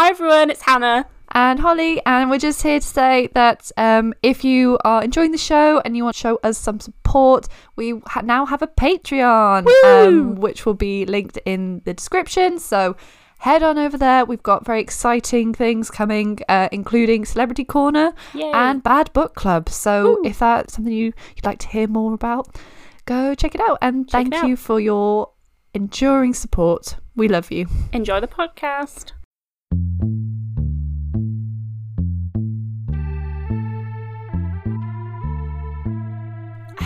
Hi everyone, it's Hannah. and Holly, and we're just here to say that um, if you are enjoying the show and you want to show us some support, we ha- now have a Patreon, um, which will be linked in the description. So head on over there. We've got very exciting things coming, uh, including Celebrity Corner Yay. and Bad Book Club. So Woo. if that's something you, you'd like to hear more about, go check it out. And Check thank out. you for your enduring support. We love you. Enjoy the podcast.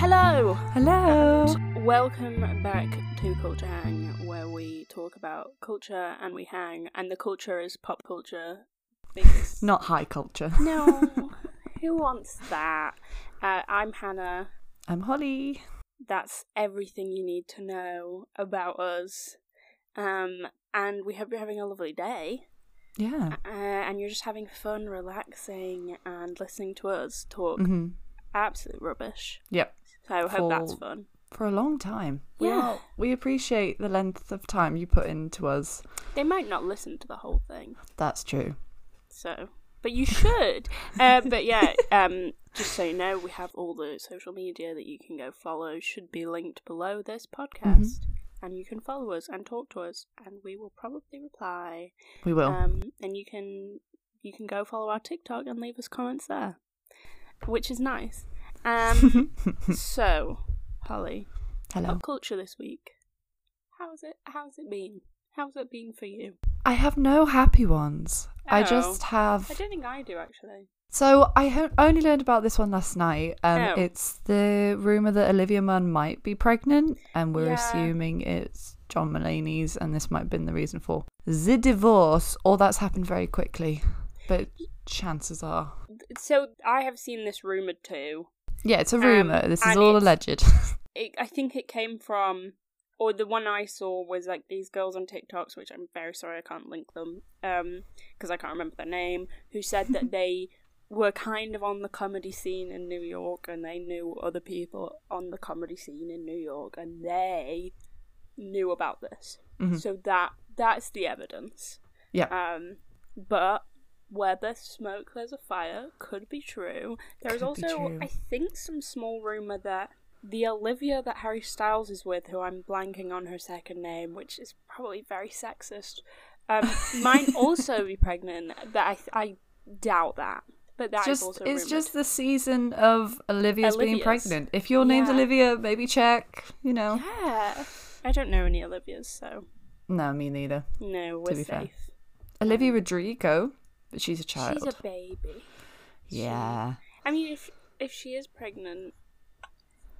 Hello. Hello. And welcome back to Culture Hang, where we talk about culture and we hang, and the culture is pop culture. Because Not high culture. no, who wants that? Uh, I'm Hannah. I'm Holly. That's everything you need to know about us. Um, and we hope you're having a lovely day. Yeah. Uh, and you're just having fun, relaxing, and listening to us talk hmm absolute rubbish. Yep. So I hope that's fun. For a long time. Yeah. Well, we appreciate the length of time you put into us. They might not listen to the whole thing, That's true. so but you should. uh, but yeah, um, just so you know, we have all the social media that you can go follow. Should be linked below this podcast, and you can follow us and talk to us, and we will probably reply. We will. Um, and you can you can go follow our TikTok and leave us comments there, which is nice. Um, so Holly, Hello. pop culture this week. How's it? How's it been? How's it been for you? I have no happy ones. I Oh. just have. I don't think I do actually. So I only learned about this one last night. Um, Oh. It's the rumor that Olivia Munn might be pregnant, and we're Yeah. assuming it's John Mulaney's, and this might have been the reason for the divorce, All that's happened very quickly. But chances are, So I have seen this rumored too. yeah, it's a Um, rumor. this is all alleged. It, I think it came from, or the one I saw was like these girls on TikToks, which I'm very sorry I can't link them, um, because I can't remember their name, who said that they were kind of on the comedy scene in New York and they knew other people on the comedy scene in New York and they knew about this. Mhm. So that that's the evidence. Yeah. Um, but where there's smoke, there's a fire. Could be true. There's Could also, true. I think, some small rumor that the Olivia that Harry Styles is with, who I'm blanking on her second name, which is probably very sexist, um, might also be pregnant. That I I doubt that, but that is just also it's rumored. just the season of Olivia's, being pregnant. If your name's Yeah. Olivia, maybe check. You know. yeah. I don't know any Olivias, so No, me neither. no, we're be fair. safe. Olivia um, Rodrigo, but she's a child. She's a baby. yeah. I mean, if if she is pregnant,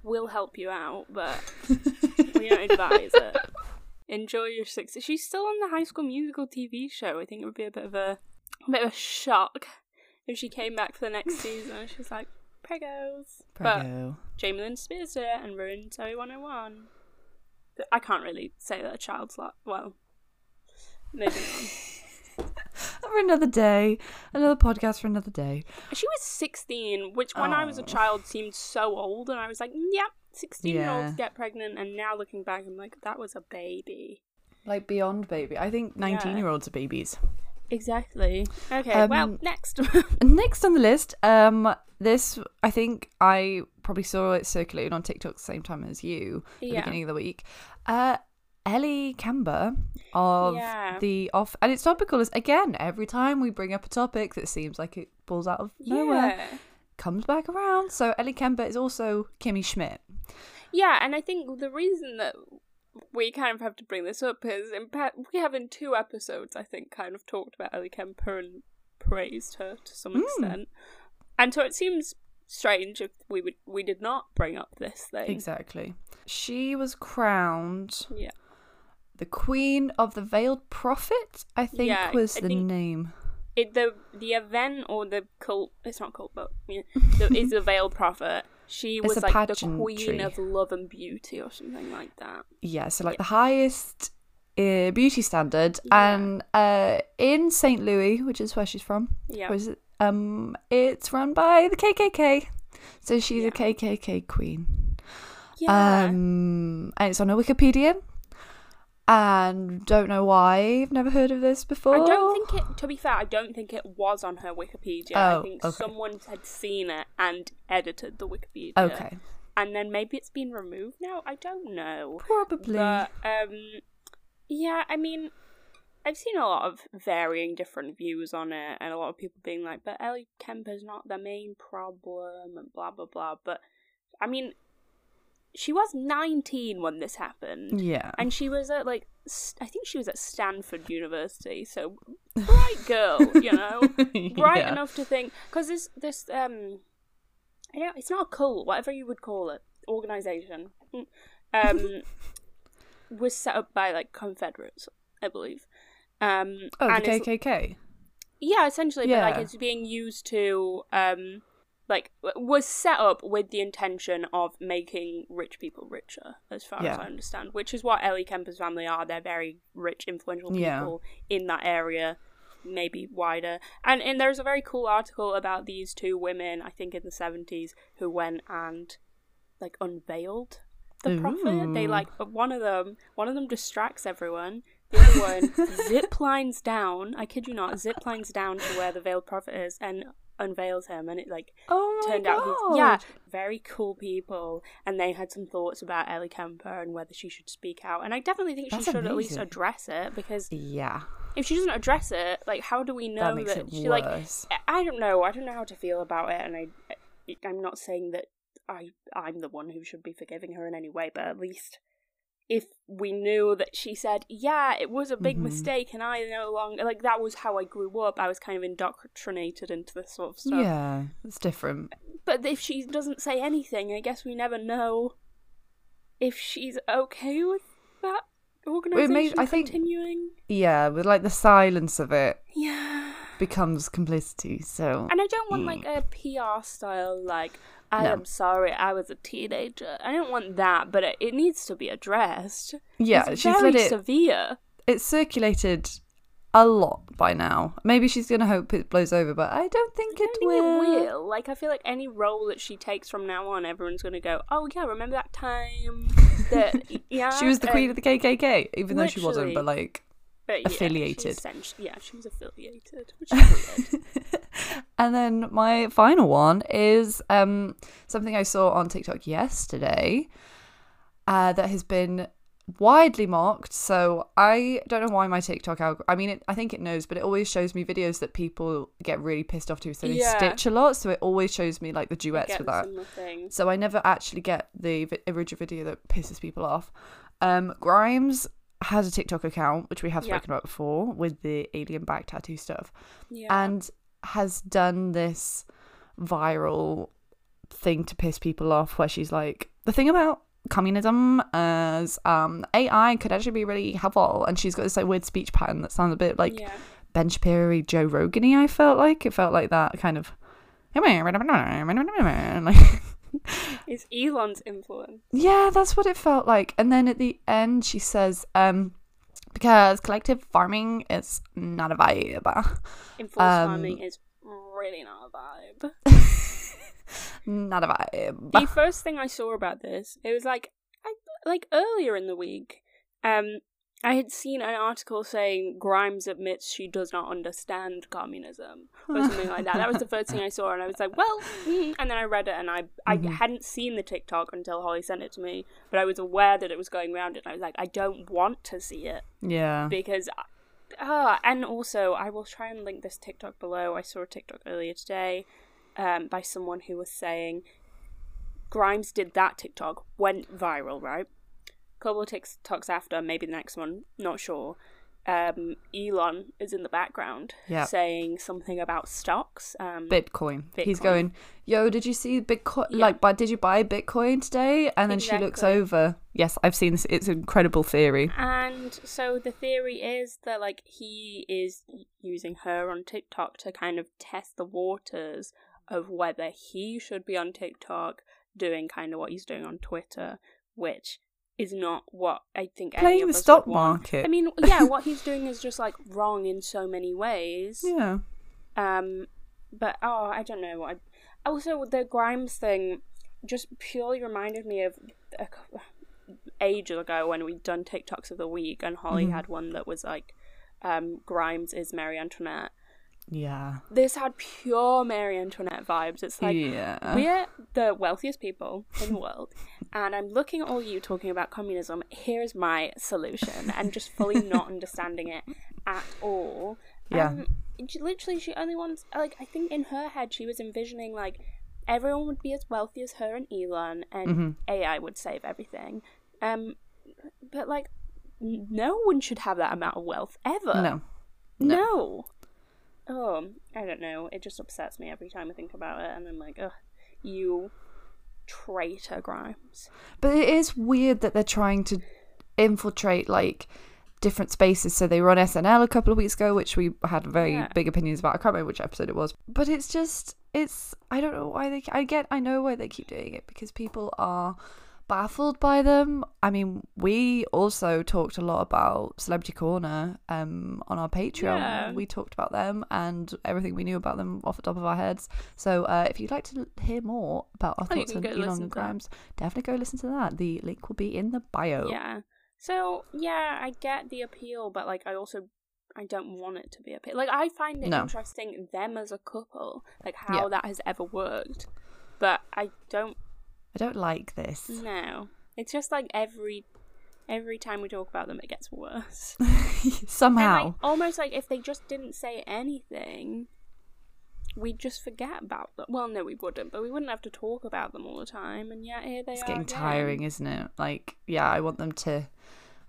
we'll help you out, but we don't advise it. Enjoy your six. She's still on the High School Musical TV show. I think it would be a bit of a, a bit of a shock if she came back for the next season. and She's like, "Pregos," but Prego. Jamie Lynn Spears did it and ruined Zoey 101. But I can't really say that a child's like well. Moving on. For another day, another podcast for another day. She was 16, which when I was a Oh. child seemed so old, and I was like, yep, 16 year olds get pregnant, and now looking back, I'm like, that was a baby. Like beyond baby. I think nineteen-year-olds are babies. Exactly. Okay, Um, well, next. Next on the list, um, this I think I probably saw it circulating on TikTok at the same time as you at the Yeah. beginning of the week. Uh, Ellie Kemper of Yeah. the off, and it's topical as again every time we bring up a topic that seems like it pulls out of nowhere, yeah. comes back around. So Ellie Kemper is also Kimmy Schmidt. Yeah, and I think the reason that we kind of have to bring this up because in pa- we have in two episodes, I think, kind of talked about Ellie Kemper and praised her to some Mm. extent. And so it seems strange if we would we did not bring up this thing. Exactly. She was crowned Yeah. the Queen of the Veiled Prophet. I think Yeah, was I the think- name. it the the event or the cult it's not cult but yeah, the, is the veiled prophet she was a like the queen of love and beauty or something like that Yeah, so like the highest uh, beauty standard, Yeah. and uh, in Saint Louis, which is where she's from, yeah was it? Um, it's run by the KKK, so she's Yeah. a KKK queen. yeah Um, and it's on her Wikipedia. And don't know why. I've never heard of this before. I don't think it. To be fair, I don't think it was on her Wikipedia. Oh, I think okay. someone had seen it and edited the Wikipedia. Okay, and then maybe it's been removed now. I don't know. probably. But um, yeah, I mean, I've seen a lot of varying different views on it, and a lot of people being like, "But Ellie Kemper's not the main problem," and blah blah blah. But I mean, she was nineteen when this happened, yeah, and she was at like I think she was at Stanford University, so bright girl, you know, bright Yeah. enough to think because this this um, I don't, it's not a cult, whatever you would call it, organization, um, was set up by like Confederates, I believe. Um, Oh, and the KKK. yeah, essentially, but like it's being used to um like was set up with the intention of making rich people richer, as far as I understand, which is what Ellie Kemper's family are. They're very rich, influential people Yeah. in that area, maybe wider. And and there's a very cool article about these two women, I think in the seventies, who went and like unveiled the prophet. They like uh, one of them one of them distracts everyone. The other one zip lines down. I kid you not, zip lines down to where the veiled prophet is and unveils him, and it like Oh turned god! out he's yeah very cool people, and they had some thoughts about Ellie Kemper and whether she should speak out. And I definitely think she That's should at least address it because yeah. if she doesn't address it, like how do we know That it she like. I don't know. I don't know how to feel about it, and I, I'm not saying that I, I'm the one who should be forgiving her in any way, but at least if we knew that she said, "Yeah, it was a big Mhm. mistake," and I no longer like that was how I grew up. I was kind of indoctrinated into this sort of stuff. Yeah, it's different. But if she doesn't say anything, I guess we never know if she's okay with that organization I think- continuing. Yeah, with like the silence of it Yeah. Becomes complicity. So And I don't want Mm. like a PR style like I No. am sorry I was a teenager. I don't want that, but it, it needs to be addressed. yeah, it's she's very it. severe. It's circulated a lot by now. Maybe she's gonna hope it blows over, but I don't think I it don't think will. it will. Like I feel like any role that she takes from now on, everyone's gonna go, "Oh yeah, remember that time that yeah." She was the queen uh, of the KKK, even though she wasn't. But like, but yeah, affiliated. she's yeah, she was affiliated, which is weird. and then my final one is um something I saw on TikTok yesterday uh, that has been widely mocked. So I don't know why my TikTok alg I mean, it, I think it knows, but it always shows me videos that people get really pissed off to. So they Yeah. stitch a lot. So it always shows me like the duets for that. So I never actually get the vi- original video that pisses people off. Um, Grimes has a TikTok account, which we have Yeah. spoken about before, with the alien back tattoo stuff Yeah. and has done this viral thing to piss people off where she's like the thing about communism is um AI could actually be really helpful and she's got this like weird speech pattern that sounds a bit like yeah. Ben Shapiro Joe Rogan I felt like it felt like that kind of like It's Elon's influence. yeah that's what it felt like and then at the end she says um because collective farming is not a vibe Enforced Um, farming is really not a vibe. not a vibe the first thing I saw about this, it was like, I, like earlier in the week, um, I had seen an article saying Grimes admits she does not understand communism or something like that. That was the first thing I saw, and I was like, well, mm, and then I read it, and I I Mhm. hadn't seen the TikTok until Holly sent it to me, but I was aware that it was going around, and I was like, I don't want to see it yeah because ah and also I will try and link this TikTok below. I saw a TikTok earlier today um by someone who was saying Grimes did that TikTok went viral, right? Couple of TikToks after, maybe the next one, not sure. Um, Elon is in the background Yeah. saying something about stocks. Um, Bitcoin. He's going, yo, did you see Bitcoin? Yeah. Like, but did you buy Bitcoin today? And then she looks over. Yes, I've seen this. It's an incredible theory. And so the theory is that like he is using her on TikTok to kind of test the waters of whether he should be on TikTok doing kind of what he's doing on Twitter, which is not what I think any Playing of the stock market. I mean, yeah, what he's doing is just like wrong in so many ways. yeah. Um, but oh, I don't know. I also the Grimes thing just purely reminded me of a, ages ago when we'd done TikToks of the week, and Holly Mhm. had one that was like, um, Grimes is Mary Antoinette. Yeah. This had pure Mary Antoinette vibes. It's like yeah. we're the wealthiest people in the world, and I'm looking at all you talking about communism. Here's my solution, and just fully not understanding it at all. Yeah. Um, she- literally, she only wants like I think in her head she was envisioning like everyone would be as wealthy as her and Elon, and Mhm. AI would save everything. Um, but like, no one should have that amount of wealth ever. No. No. Oh, I don't know. It just upsets me every time I think about it, and I'm like, ugh, you traitor Grimes. But it is weird that they're trying to infiltrate like different spaces. So they were on SNL a couple of weeks ago, which we had very Yeah. big opinions about. I can't remember which episode it was, but it's just it's I don't know why they. I get I know why they keep doing it because people are baffled by them. I mean, we also talked a lot about Celebrity Corner um on our Patreon. Yeah. We talked about them and everything we knew about them off the top of our heads. So uh, if you'd like to hear more about our Oh, thoughts on Elon. Grimes, definitely go listen to that. The link will be in the bio. Yeah. So yeah, I get the appeal, but like, I also I don't want it to be appeal. Like, I find it No. interesting them as a couple, like how Yeah. that has ever worked, but I don't I don't like this. No. It's just like every every time we talk about them, it gets worse. Somehow. Like, almost like if they just didn't say anything, we'd just forget about them. Well, no, we wouldn't, but we wouldn't have to talk about them all the time. And yet here they it's are. It's getting again. tiring, isn't it? Like, yeah, I want them to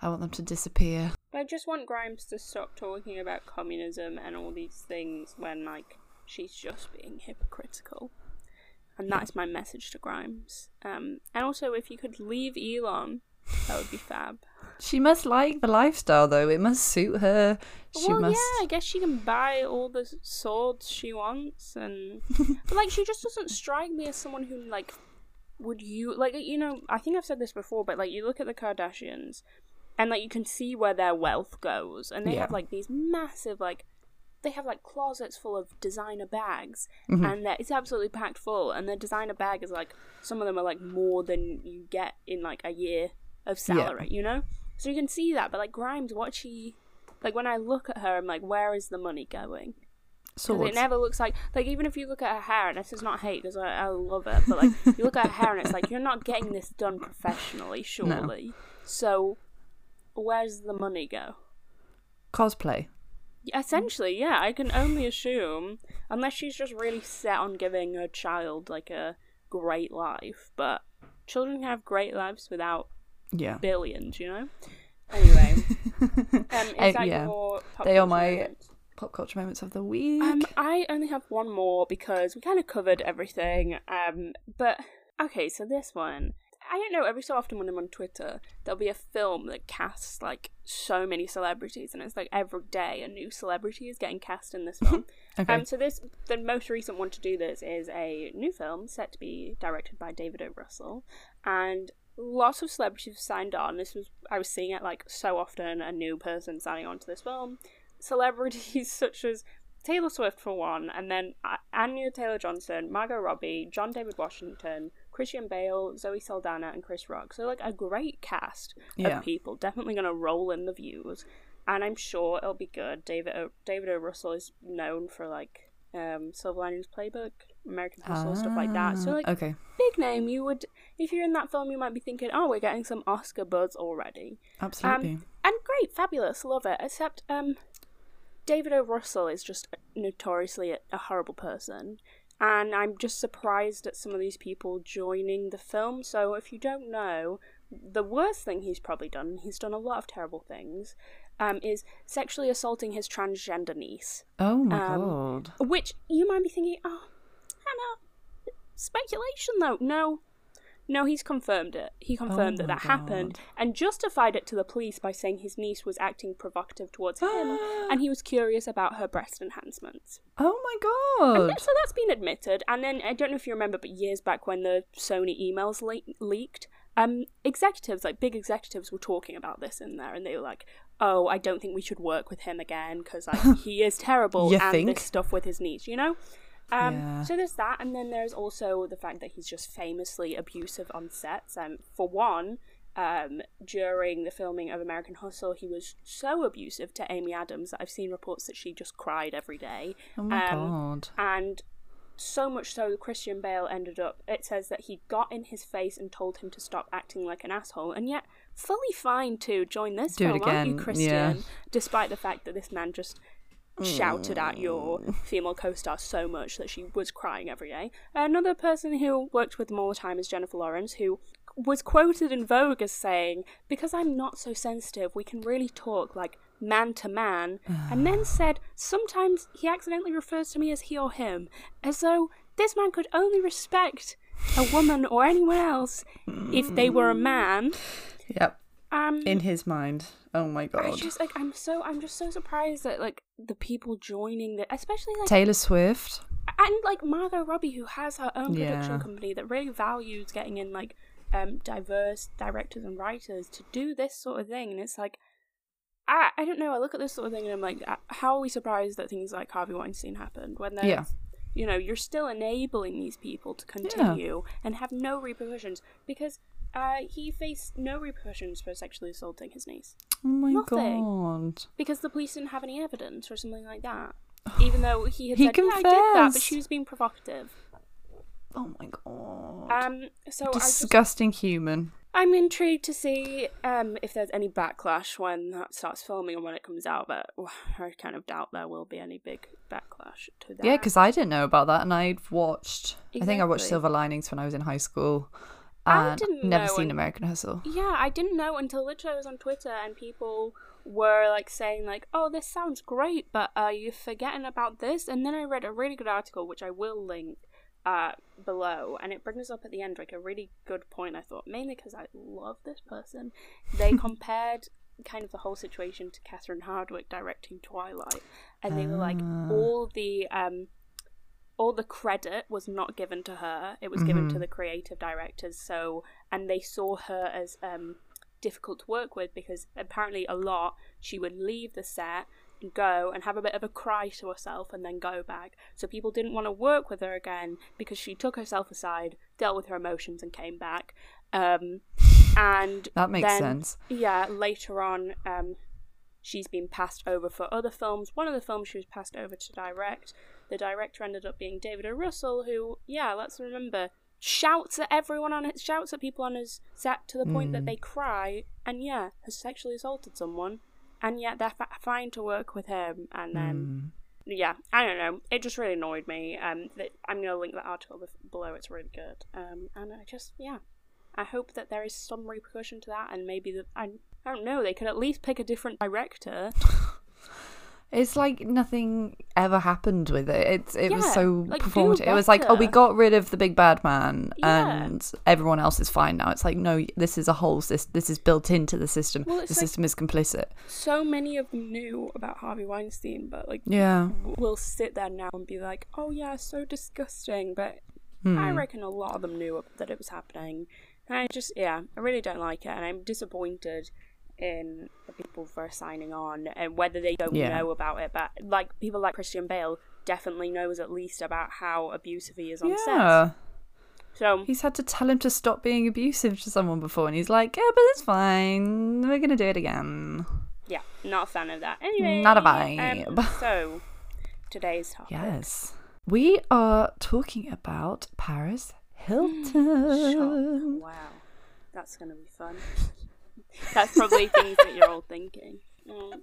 I want them to disappear. But I just want Grimes to stop talking about communism and all these things when like she's just being hypocritical. And that's my message to Grimes. Um, and also, if you could leave Elon, that would be fab. She must like the lifestyle though. It must suit her. She well, must yeah, I guess she can buy all the swords she wants, and but like she just doesn't strike me as someone who like would you like you know I think I've said this before, but like you look at the Kardashians, and like you can see where their wealth goes, and they Yeah. have like these massive like they have like closets full of designer bags, Mhm. and it's absolutely packed full, and the designer bag is like some of them are like more than you get in like a year of salary, you know. So you can see that, but like Grimes, what she like when I look at her, I'm like, where is the money going? swords. it never looks like like even if you look at her hair, and this is not hate because I, I love it, but like you look at her hair and it's like you're not getting this done professionally, surely. So where's the money go? Cosplay. Essentially, yeah, I can only assume unless she's just really set on giving her child like a great life, but children can have great lives without Yeah. billions, you know. Anyway, um, is Uh, that yeah. your pop They are my- moment? Pop culture moments of the week. Um, I only have one more because we kind of covered everything. Um, but okay, so this one, I don't know. Every so often when I'm on Twitter, there'll be a film that casts like so many celebrities, and it's like every day a new celebrity is getting cast in this film. okay. Um, so this, the most recent one to do this is a new film set to be directed by David O. Russell, and lots of celebrities have signed on. This was I was seeing it like so often, a new person signing on to this film. Celebrities such as Taylor Swift for one, and then uh, Anya Taylor Johnson, Margot Robbie, John David Washington, Christian Bale, Zoe Saldana, and Chris Rock. So like a great cast Yeah. of people. Definitely gonna roll in the views, and I'm sure it'll be good. David o- David O. Russell is known for like um, Silver Linings Playbook, American Hustle, stuff like that. So Ah, like okay. big name. You would if you're in that film, you might be thinking, oh, we're getting some Oscar buzz already. Absolutely. And great, fabulous, love it. Except, um, David O. Russell is just notoriously a, a horrible person. And I'm just surprised at some of these people joining the film. So if you don't know, the worst thing he's probably done, he's done a lot of terrible things, um, is sexually assaulting his transgender niece. oh my um, god. Which you might be thinking, oh, Hannah, speculation though. No. No, he's confirmed it. He confirmed that my that happened and justified it to the police by saying his niece was acting provocative towards him and he was curious about her breast enhancements. Oh my god. that- so that's been admitted. And then I don't know if you remember, but years back when the Sony emails le- leaked, um, executives, like big executives, were talking about this in there, and they were like, "Oh, I don't think we should work with him again because like he is terrible You and think? this stuff with his niece, you know." Um, Yeah. So there's that, and then there's also the fact that he's just famously abusive on sets. Um, for one, um, during the filming of American Hustle, he was so abusive to Amy Adams that I've seen reports that she just cried every day. Oh my Um, god. And so much so that Christian Bale ended up, it says that he got in his face and told him to stop acting like an asshole, and yet fully fine to join this Do it film, aren't you, Christian? yeah. Despite the fact that this man just shouted at your Mm. female co-star so much that she was crying every day. Another person who worked with them all the time is Jennifer Lawrence, who was quoted in Vogue as saying, "Because I'm not so sensitive, we can really talk like man to man," and then said, "Sometimes he accidentally refers to me as he or him, as though this man could only respect a woman or anyone else if they were a man." Yep. Um, In his mind. Oh my god! I just like I'm so I'm just so surprised that like the people joining the especially like Taylor Swift. and like Margot Robbie who has her own production Yeah. company that really values getting in like um diverse directors and writers to do this sort of thing and it's like I I don't know I look at this sort of thing and I'm like uh, how are we surprised that things like Harvey Weinstein happened when there's Yeah. you know you're still enabling these people to continue and have no repercussions because uh, he faced no repercussions for sexually assaulting his niece Oh my Nothing. god. because the police didn't have any evidence or something like that. Even though he had He said, "Yeah, I did that," but she was being provocative. Oh my god. Um, so I just, Disgusting human. I'm intrigued to see um if there's any backlash when that starts filming and when it comes out. But well, I kind of doubt there will be any big backlash to that. Yeah, because I didn't know about that, and I'd watched. I think I watched Silver Linings when I was in high school, I didn't never seen un- American Hustle. Yeah, I didn't know until literally I was on Twitter and people were like saying like, "Oh, this sounds great, but uh, you're forgetting about this." And then I read a really good article which I will link uh below, and it brings up at the end like a really good point. I thought mainly because I love this person. They compared kind of the whole situation to Catherine Hardwicke directing Twilight, and they were like, Ah. all the um all the credit was not given to her it was given to Mhm. the creative directors so and they saw her as um difficult to work with because apparently a lot she would leave the set and go and have a bit of a cry to herself and then go back so people didn't want to work with her again because she took herself aside dealt with her emotions and came back um and That makes then- sense. yeah, later on, um, she's been passed over for other films. One of the films she was passed over to direct, the director ended up being David O. Russell, who, yeah, let's remember, shouts at everyone on it, shouts at people on his set to the point that Mm. they cry, and yeah, has sexually assaulted someone, and yet they're fa- fine to work with him, and then. Mm. Yeah, I don't know. It just really annoyed me. Um, that I'm gonna link that article below. It's really good. Um, and I just yeah, I hope that there is some repercussion to that, and maybe that I, I don't know. They could at least pick a different director. It's like nothing ever happened with it. It's it was so like, performative. It was like, oh, we got rid of the big bad man, Yeah. and everyone else is fine now. It's like, no, this is a whole system. This is built into the system. Well, the like- system is complicit. So many of them knew about Harvey Weinstein, but like Yeah. will sit there now and be like, "Oh yeah, so disgusting." But Hmm. I reckon a lot of them knew that it was happening. And I just, yeah, I really don't like it, and I'm disappointed in the people for signing on, and whether they don't Yeah. know about it. But like people like Christian Bale definitely knows at least about how abusive he is on set. Yeah. So He's had to tell him to stop being abusive to someone before, and he's like, yeah, but it's fine. We're gonna do it again. yeah, not a fan of that. Anyway, Not a um, vibe. so today's topic. Yes. We are talking about Paris Hilton. Shock. Wow, that's gonna be fun. That's probably things that you're all thinking. Mm.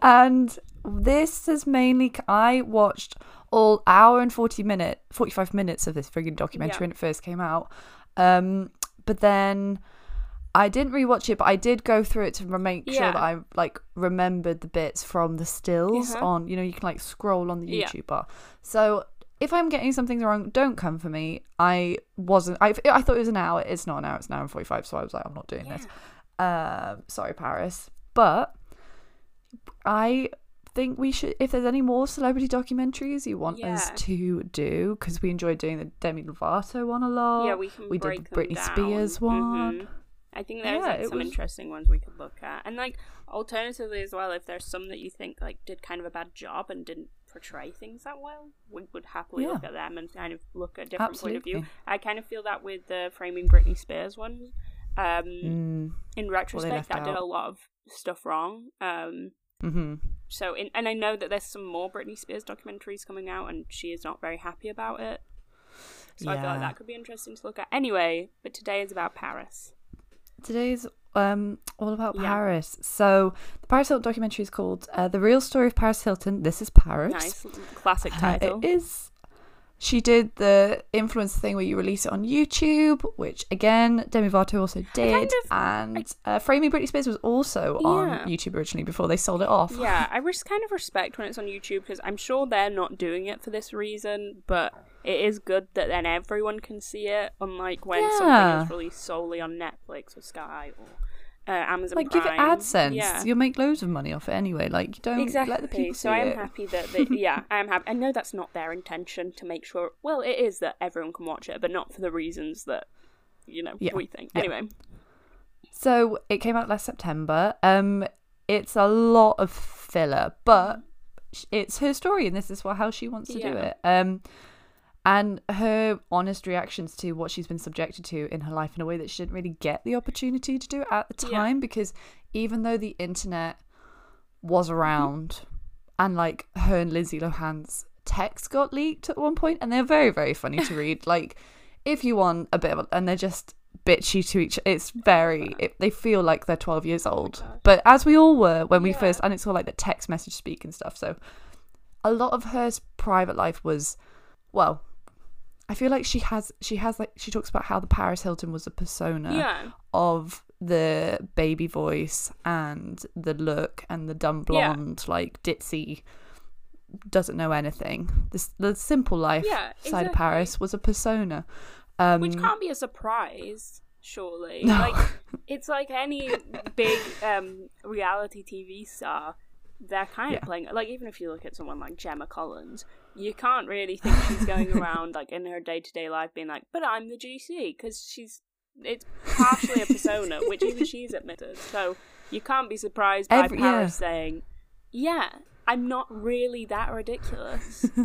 And this is mainly I watched all hour and 40 minute 45 minutes of this friggin' documentary Yeah. when it first came out. Um but then I didn't rewatch it, but I did go through it to make sure that I like remembered the bits from the stills Uh-huh. on. You know, you can like scroll on the Yeah. YouTube bar. So if I'm getting something wrong, don't come for me. I wasn't. I, I thought it was an hour. It's not an hour. It's an hour and forty-five. So I was like, I'm not doing this. Um, sorry, Paris. But I think we should. If there's any more celebrity documentaries you want us to do, because we enjoyed doing the Demi Lovato one a lot. Yeah, we can We break did the Britney them Spears down. one. Mhm. I think there's Yeah, like some was- interesting ones we could look at, and like alternatively as well, if there's some that you think like did kind of a bad job and didn't portray things that well, we would happily look at them and kind of look at a different point of view. I kind of feel that with the framing Britney Spears one. Um, Mm. in retrospect, left that did out. a lot of stuff wrong. Um, hmm so, in, and I know that there's some more Britney Spears documentaries coming out, and she is not very happy about it. So I feel like that could be interesting to look at. Anyway, but today is about Paris. Today's um all about Yeah. Paris. So the Paris Hilton documentary is called uh, "The Real Story of Paris Hilton." This is Paris. Nice, classic Uh, title. it is. She did the influence thing where you release it on YouTube, which again Demi Lovato also did, kind of- and uh, Framing Britney Spears was also on YouTube originally before they sold it off. yeah, I just kind of respect when it's on YouTube because I'm sure they're not doing it for this reason, but it is good that then everyone can see it, unlike when something Yeah. is released solely on Netflix or Sky or uh, Amazon like give it AdSense. Yeah. You'll make loads of money off it anyway. Like you don't Exactly. let the people so I am it. happy that they, yeah, I am happy. I know that's not their intention to make sure. Well, it is that everyone can watch it, but not for the reasons that you know Yeah. we think. Yeah. Anyway, So it came out last September. Um, it's a lot of filler, but it's her story, and this is what how she wants to do it. Um, and her honest reactions to what she's been subjected to in her life in a way that she didn't really get the opportunity to do at the Yeah. time, because even though the internet was mm-hmm. around, and like her and Lindsay Lohan's text got leaked at one point, and they're very very funny to read. like if you want a bit of, a, and they're just bitchy to each. It's very. It, they feel like they're twelve years oh old, gosh. but as we all were when we Yeah. first, and it's all like the text message speak and stuff. So a lot of her private life was, well, I feel like she has she has like she talks about how the Paris Hilton was a persona yeah, of the baby voice and the look and the dumb Yeah. blonde like ditzy doesn't know anything. This the simple life Yeah, side of. Paris was a persona. Um, which can't be a surprise, surely. No. Like it's like any big um, reality TV star. They're kind Yeah. of playing like even if you look at someone like Gemma Collins, you can't really think she's going around like in her day to day life being like, "But I'm the GC," because she's it's partially a persona, which even she's admitted. So you can't be surprised by Every- yeah. Paris saying, "Yeah, I'm not really that ridiculous."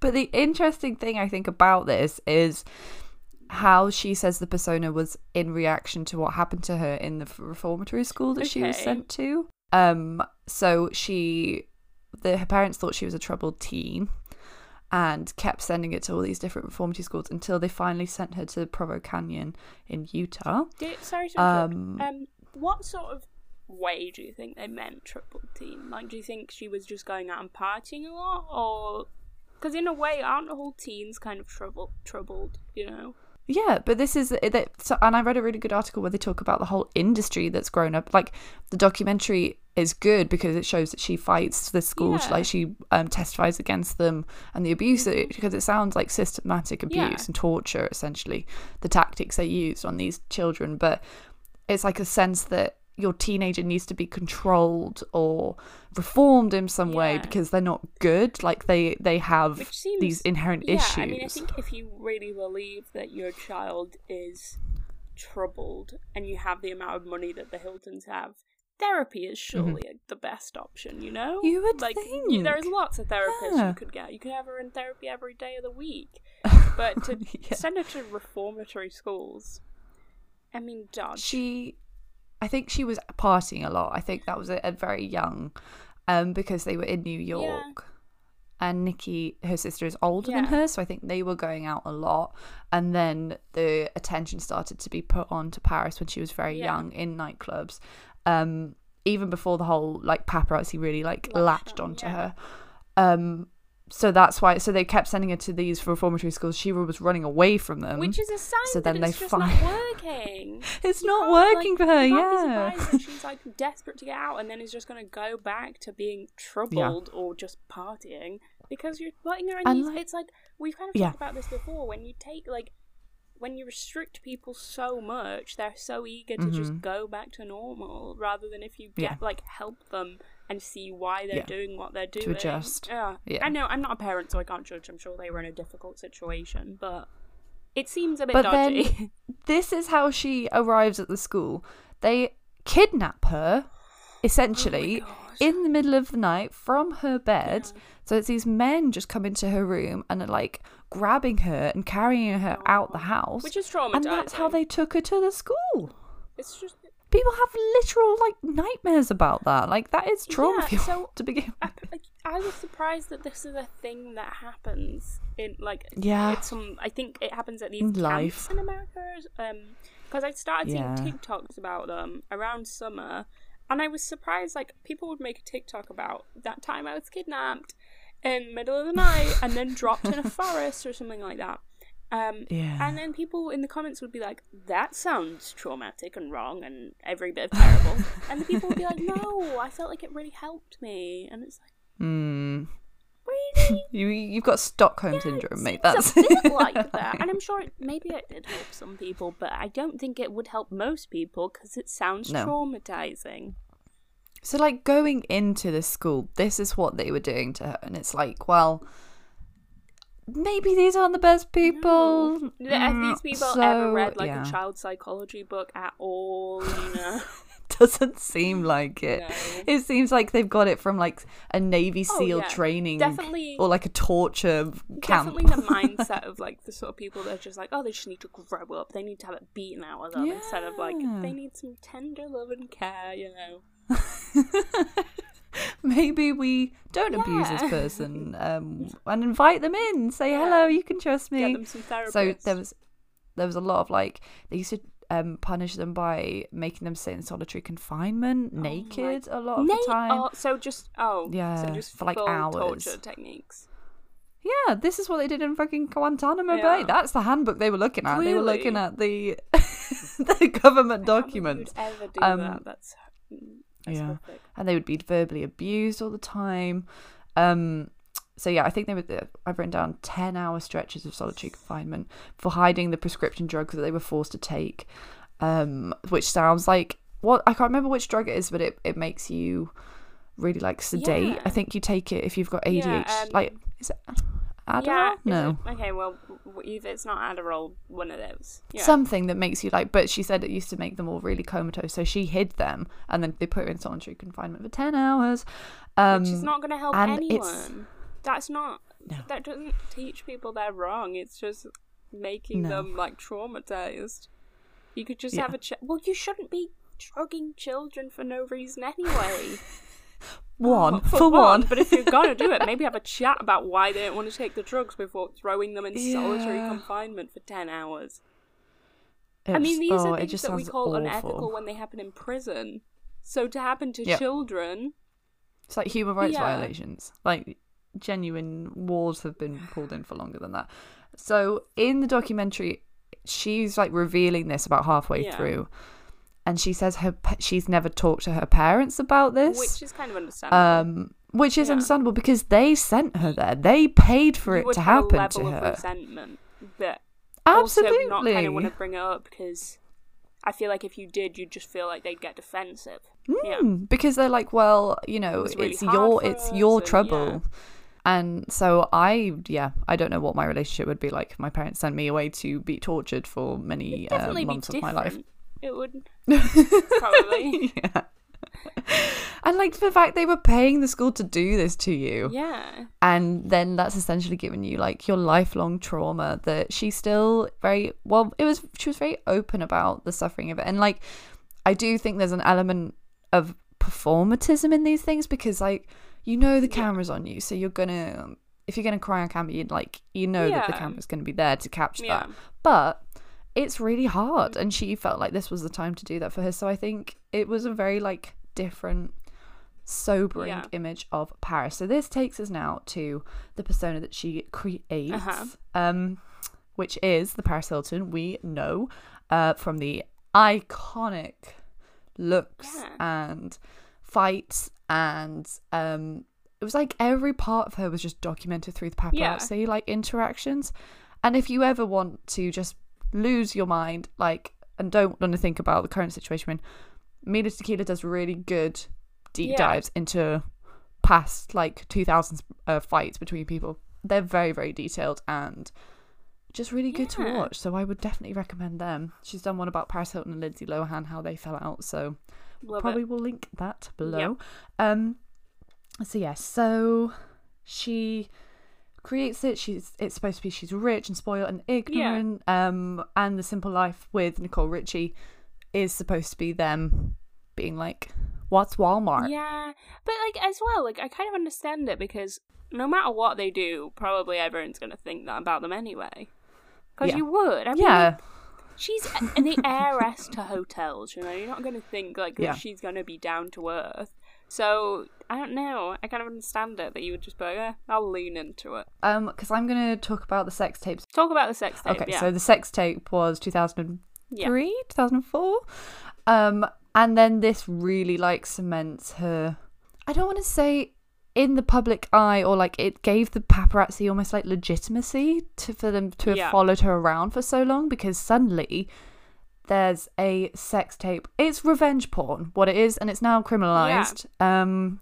But the interesting thing I think about this is how she says the persona was in reaction to what happened to her in the reformatory school that she was sent to. Um, so she, the her parents thought she was a troubled teen, and kept sending it to all these different reformatory schools until they finally sent her to Provo Canyon in Utah. Do, sorry to. Um, Um, what sort of way do you think they meant troubled teen? Like, do you think she was just going out and partying a lot, or because in a way, aren't all teens kind of troubled? Troubled, you know? Yeah, but this is that. So, and I read a really good article where they talk about the whole industry that's grown up. Like the documentary is good because it shows that she fights the school, Yeah. like she um, testifies against them and the abuse that- because it sounds like systematic abuse Yeah. and torture, essentially the tactics they used on these children. But it's like a sense that your teenager needs to be controlled or reformed in some way because they're not good. Like they they have seems these inherent yeah. issues. I mean, I think if you really believe that your child is troubled and you have the amount of money that the Hiltons have. Therapy is surely the best option, you know. Mm-hmm. You would like think. there's lots of therapists Yeah. you could get. You could have her in therapy every day of the week. But to Yeah. send her to reformatory schools, I mean, dodge. she i think she was partying a lot. I think that was at, at very young um because they were in new york. And Nicky her sister is older than her so i think they were going out a lot. And then the attention started to be put on to paris when she was very Yeah. young in nightclubs. Um even before the whole like paparazzi really like Latched latched on, onto yeah. her. Um so that's why so they kept sending her to these reformatory schools she was running away from them Which is a sign so that then it's they just find- not working. it's You not can't, like- working for her yeah can't be surprised that she's like desperate to get out and then is just going to go back to being troubled or just partying because you're letting her in And, these. like- it's like we've kind of Yeah. talked about this before. When you take like when you restrict people so much, they're so eager to just Mhm. go back to normal rather than if you get Yeah. like help them and see why they're Yeah. doing what they're doing. To adjust. Yeah. Yeah. I know I'm not a parent, so I can't judge. I'm sure they were in a difficult situation, but it seems a bit But dodgy. then this is how she arrives at the school. They kidnap her, essentially, Oh in the middle of the night from her bed. So it's these men just come into her room and are like grabbing her and carrying her oh out the house. Which is traumatizing. and that's how they took her to the school. It's just People have literal like nightmares about that. Like that is trauma Yeah, so- to begin. I, I- I was surprised that this is a thing that happens in like Yeah. Some. I think it happens at these In camps life. in America. Um, because I started Yeah. seeing TikToks about them around summer, and I was surprised. Like people would make a TikTok about that time I was kidnapped in the middle of the night and then dropped in a forest or something like that. Um, Yeah. and then people in the comments would be like, "That sounds traumatic and wrong and every bit of terrible." and the people would be like, "No, I felt like it really helped me." And it's like, Hmm. really? You you've got Stockholm syndrome, mate. That's a bit like that. And I'm sure it, maybe it did help some people, but I don't think it would help most people because it sounds No. traumatizing. So, like, going into this school, this is what they were doing to her. And it's like, well, maybe these aren't the best people. Have Mm, these people ever so, read like yeah. a child psychology book at all? You know? Doesn't seem like it. No. It seems like they've got it from like a Navy Oh, SEAL yeah. training Definitely- or like a torture camp. Definitely the mindset of like the sort of people that are just like, oh, they just need to grow up. They need to have it beaten out of them instead of like they need some tender love and care. You know? maybe we don't abuse this person um, and invite them in. Say hello, you can trust me. Get them some therapists. so there was there was a lot of like they used to um, punish them by making them sit in solitary confinement naked a lot of Na- the time. Oh, so just oh Yeah, so just for, like, hours. torture techniques. Yeah, this is what they did in fucking Guantanamo Yeah. Bay. That's the handbook they were looking at. They were looking at the the government documents. Who ever do Um, that? That's, that's yeah. horrific. and they would be verbally abused all the time. Um, so yeah, I think they were. I've written down ten hour stretches of solitary confinement for hiding the prescription drugs that they were forced to take, um, which sounds like what I can't remember which drug it is, but it, it makes you really like sedate. Yeah. I think you take it if you've got ADHD. um, like is it Adderall? Yeah, no. it- okay, well, if it's not Adderall, one of those. Yeah. Something that makes you like, but she said it used to make them all really comatose, so she hid them, and then they put her in solitary confinement for ten hours. Um, which is not going to help anyone. That's not. No. That doesn't teach people they're wrong. It's just making No. them like traumatized. You could just Yeah. have a chat. Well, you shouldn't be drugging children for no reason anyway. Oh, one for, for, one. But if you're gonna do it, maybe have a chat about why they don't want to take the drugs before throwing them in solitary confinement for ten hours. I mean, these oh, are things that we call awful. unethical when they happen in prison. So to happen to Yep. children, It's like human rights Yeah. violations. Like genuine wars have been pulled in for longer than that. So in the documentary, she's like revealing this about halfway Yeah. through, and she says her she's never talked to her parents about this, which is kind of understandable. um, which is Yeah. understandable because they sent her there. They paid for You it to happen a to level of her. resentment, but Absolutely. also not kind of want to bring it up because I feel like if you did, you'd just feel like they'd get defensive. Yeah. Mm, because they're like, well, you know, was really it's your it's us your and- trouble. yeah. And so I, yeah, I don't know what my relationship would be like if my parents sent me away to be tortured for many uh, months of my life. It would probably. yeah. And like the fact they were paying the school to do this to you, Yeah. and then that's essentially given you like your lifelong trauma that she still very well. It was she was very open about the suffering of it, and like I do think there's an element of performatism in these things because like you know the camera's on you, so you're gonna if you're gonna cry on camera, you like you know that the camera's gonna be there to capture Yeah. that, but it's really hard and she felt like this was the time to do that for her so i think it was a very like different sobering Yeah. image of paris so this takes us now to the persona that she creates Uh-huh. um which is the paris hilton we know uh from the iconic looks Yeah. and fights and um it was like every part of her was just documented through the Yeah. paparazzi like interactions and if you ever want to just lose your mind like and don't want to think about the current situation when Mila Tequila does really good deep Yeah. dives into past like 2000s uh, fights between people they're very very detailed and just really good to watch. So I would definitely recommend them. She's done one about Paris Hilton and Lindsay Lohan, how they fell out. So Love probably it. will link that below. Um, so yes, so she creates it. She's it's supposed to be she's rich and spoiled and ignorant. Um, and the Simple Life with Nicole Richie is supposed to be them being like, "What's Walmart?" Yeah, but like as well, like I kind of understand it because no matter what they do, probably everyone's gonna think that about them anyway. Because Yeah. you would. I mean, Yeah, she's the heiress to hotels. You know, you're not gonna think like that Yeah. she's gonna be down to earth. So I don't know. I kind of understand it that you would just be like, eh, I'll lean into it. um, because I'm gonna talk about the sex tapes. Talk about the sex tape. Okay, yeah. so the sex tape was 2003, yeah. 2004. Um, and then this really like cements her. I don't want to say in the public eye or like it gave the paparazzi almost like legitimacy to for them to have Yeah. followed her around for so long because suddenly there's a sex tape. It's revenge porn, what it is, and it's now criminalized. Um,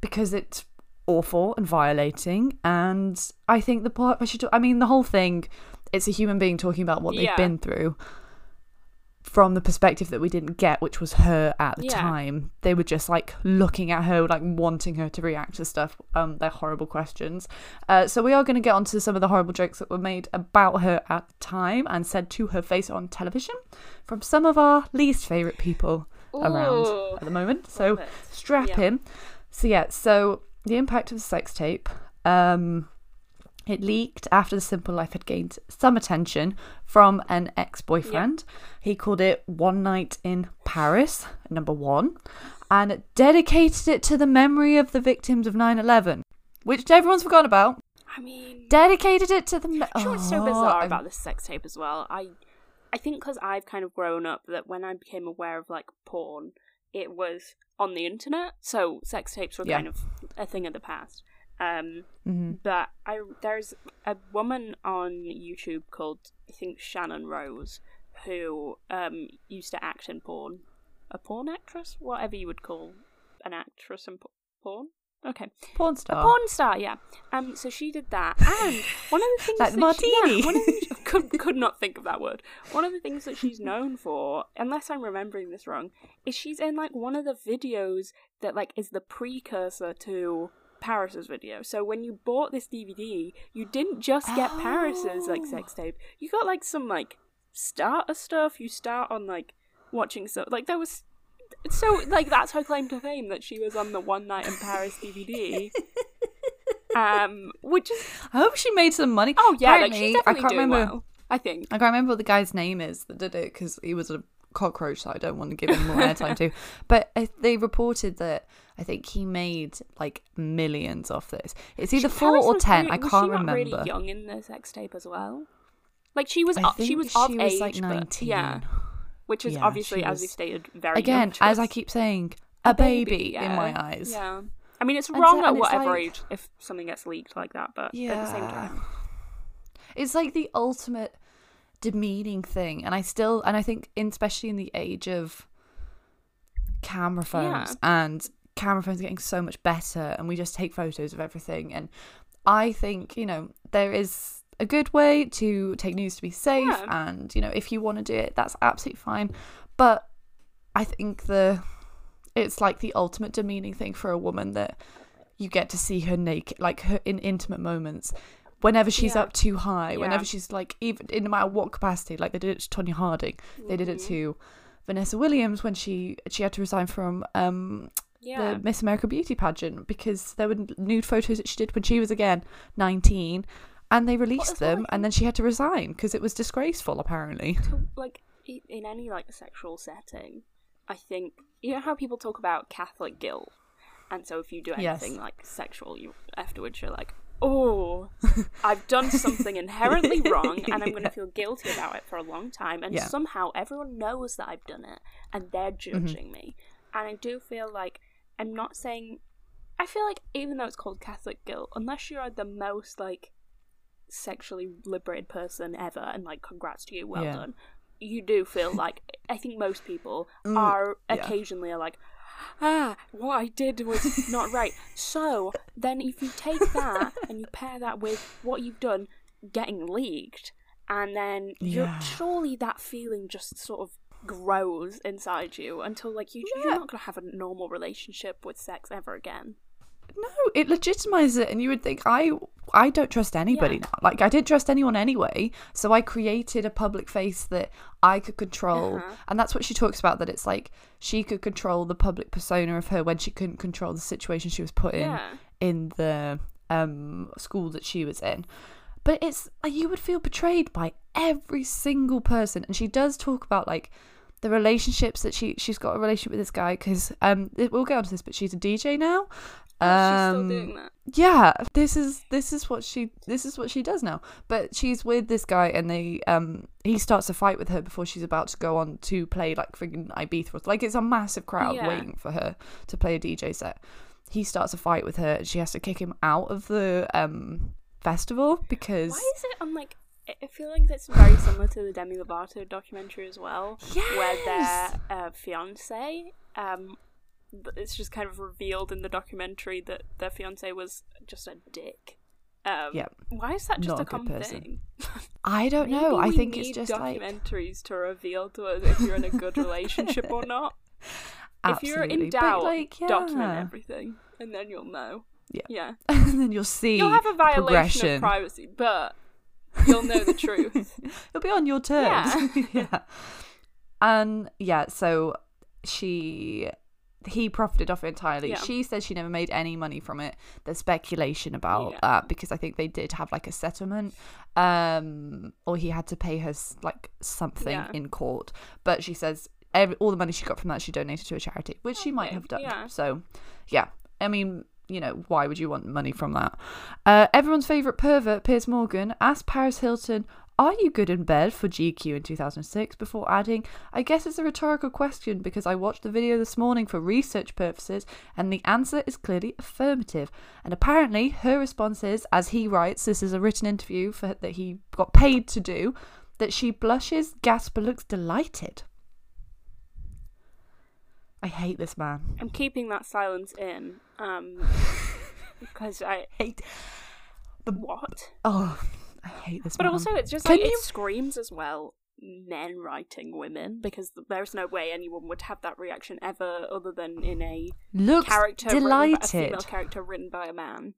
because it's awful and violating. And I think the part I should. I mean, the whole thing. It's a human being talking about what they've Yeah. been through from the perspective that we didn't get, which was her at the Yeah. time. They were just like looking at her, like wanting her to react to stuff. Um, they're horrible questions. Uh, so we are going to get onto some of the horrible jokes that were made about her at the time and said to her face on television from some of our least favorite people around at the moment. So strap Yeah. in. So yeah, so the impact of the sex tape. Um, it leaked after the Simple Life had gained some attention from an ex-boyfriend. He called it "One Night in Paris," number one, and dedicated it to the memory of the victims of 9/11, which everyone's forgotten about. I mean, Dedicated it to the. Me- know what's so bizarre about this sex tape as well? I, I think because I've kind of grown up that when I became aware of like porn, it was on the internet, so sex tapes were Yeah. kind of a thing of the past. Um, Mhm. but I there's a woman on YouTube called I think Shannon Rose who um used to act in porn, a porn actress, whatever you would call an actress in po- porn. Okay, porn star. a porn star, yeah. Um, so she did that, and one of the things Like that martini. She, yeah, the could could not think of that word. One of the things that she's known for, unless I'm remembering this wrong, is she's in like one of the videos that like is the precursor to Paris's video. So when you bought this DVD, you didn't just get Paris's like sex tape. You got like some like starter stuff. You start on like watching so like there was. So like that's her claim to fame that she was on the One Night in Paris DVD. um, which is I hope she made some money. oh yeah, like Apparently, I can't doing remember. well. I think. I can't remember what the guy's name is that did it because he was a cockroach that I don't want to give him more airtime to. But they reported that I think he made like millions off this. It's either four or ten. really- I can't she remember. Really young in the sex tape as well. Like she was, she was she of was age, like nineteen. yeah, which is Yeah, obviously, she as was- stated, very Again, as. I keep saying, a, baby, in my eyes. Yeah, I mean it's wrong so- at whatever like- age if something gets leaked like that, but yeah. at the same time, It's like the ultimate demeaning thing, and I still, and I think, in, especially in the age of camera phones and camera phones getting so much better, and we just take photos of everything. And I think you know there is a good way to take news to be safe, Yeah. and you know if you want to do it, that's absolutely fine. But I think the it's like the ultimate demeaning thing for a woman that you get to see her naked, like her in intimate moments. Whenever she's Yeah. up too high, Yeah. whenever she's like, even in no matter what capacity, like they did it to Tonya Harding, they did it Mhm. to Vanessa Williams when she she had to resign from um yeah, the Miss America beauty pageant because there were nude photos that she did when she was again 19 and they released as well, I them and then she had to resign because it was disgraceful apparently to, like in any like sexual setting, I think you know how people talk about Catholic guilt, and so if you do Yes. anything like sexual, you afterwards you're like, oh, I've done something inherently wrong, and I'm going to Yeah. feel guilty about it for a long time, and Yeah. Mm-hmm. somehow everyone knows that I've done it, and they're judging me, and I do feel like I'm not saying. I feel like even though it's called Catholic guilt, unless you are the most like sexually liberated person ever, and like congrats to you, well Yeah. done. You do feel like I think most people Mm, are yeah. occasionally are like, ah, what I did was not right. So then, if you take that and you pair that with what you've done getting leaked, and then you're, Yeah. surely that feeling just sort of grows inside you until like you, Yeah. you're not gonna have a normal relationship with sex ever again. No, it legitimizes it, and you would think I I don't trust anybody Yeah. now. Like I didn't trust anyone anyway, so I created a public face that I could control, Uh-huh. and that's what she talks about. That it's like she could control the public persona of her when she couldn't control the situation she was put in Yeah. in the um school that she was in. But it's like you would feel betrayed by every single person, and she does talk about like the relationships that she she's got a relationship with this guy because um it- we'll get onto this, but she's a DJ now. Oh, she's still Um, doing that. yeah this is this is what she this is what she does now but she's with this guy and they um he starts a fight with her before she's about to go on to play like friggin ibiza like it's a massive crowd Yeah. waiting for her to play a dj set he starts a fight with her and she has to kick him out of the um festival because Why is it on like? I- feel like that's very similar to the Demi Lovato documentary as well, yes! where their uh, fiance, um, it's just kind of revealed in the documentary that their fiance was just a dick. Um, Yep. Why is that just Not a a common thing? i don't know i think it's just like documentaries to reveal to us if you're in a good relationship or not. If you're in doubt, like, document everything, and then you'll know. Yeah. Yeah. and then you'll see You'll have a violation of privacy, but you'll know the truth. It'll be on your terms. Yeah. yeah. And yeah, so she he profited off it entirely. Yeah. She says she never made any money from it. There's speculation about Yeah. that because I think they did have like a settlement, um, or he had to pay her like something Yeah. in court. But she says every, all the money she got from that she donated to a charity, which she might have done. So yeah, I mean. You know, why would you want money from that? Uh, everyone's favourite pervert, Piers Morgan, asked Paris Hilton, Are you good in bed for GQ in 2006? before adding, I guess it's a rhetorical question because I watched the video this morning for research purposes and the answer is clearly affirmative. And apparently, her response is, as he writes, this is a written interview for, that he got paid to do, that she blushes, gasps, but looks delighted. I hate this man. I'm keeping that silence in, um, because I hate. The what? Oh, I hate this But man. also, it's just Can like you- it screams as well. Men writing women because there's no way anyone would have that reaction ever, other than in a looks character written by, a delighted. female character written by a man.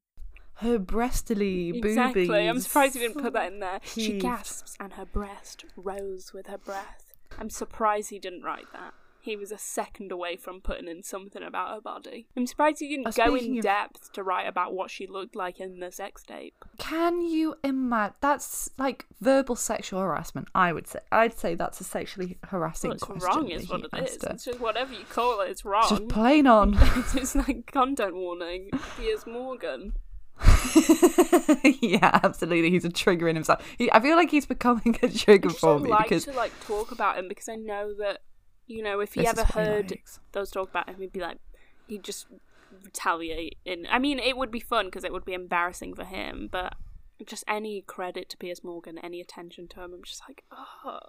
Her breastily Exactly. I'm surprised you didn't put that in there. She gasps and her breast rose with her breath. I'm surprised he didn't write that. He was a second away from putting in something about her body. I'm surprised he didn't Uh, go in of- depth to write about what she looked like in the sex tape. Can you imagine? That's like verbal sexual harassment. I would say. I'd say that's a sexually harassing Well, it's question. wrong, is what it is. her. It's just whatever you call it, it's It's wrong. just plain on. it's like content warning. Piers Morgan. yeah, absolutely. He's a trigger in himself. He, I feel like he's becoming a trigger for me like because to like talk about him because I know that you know if he This ever is what he heard likes. those talk about him, he'd be like he'd just retaliate. In I mean, it would be fun because it would be embarrassing for him, but just any credit to Piers Morgan, any attention to him, I'm just like, oh,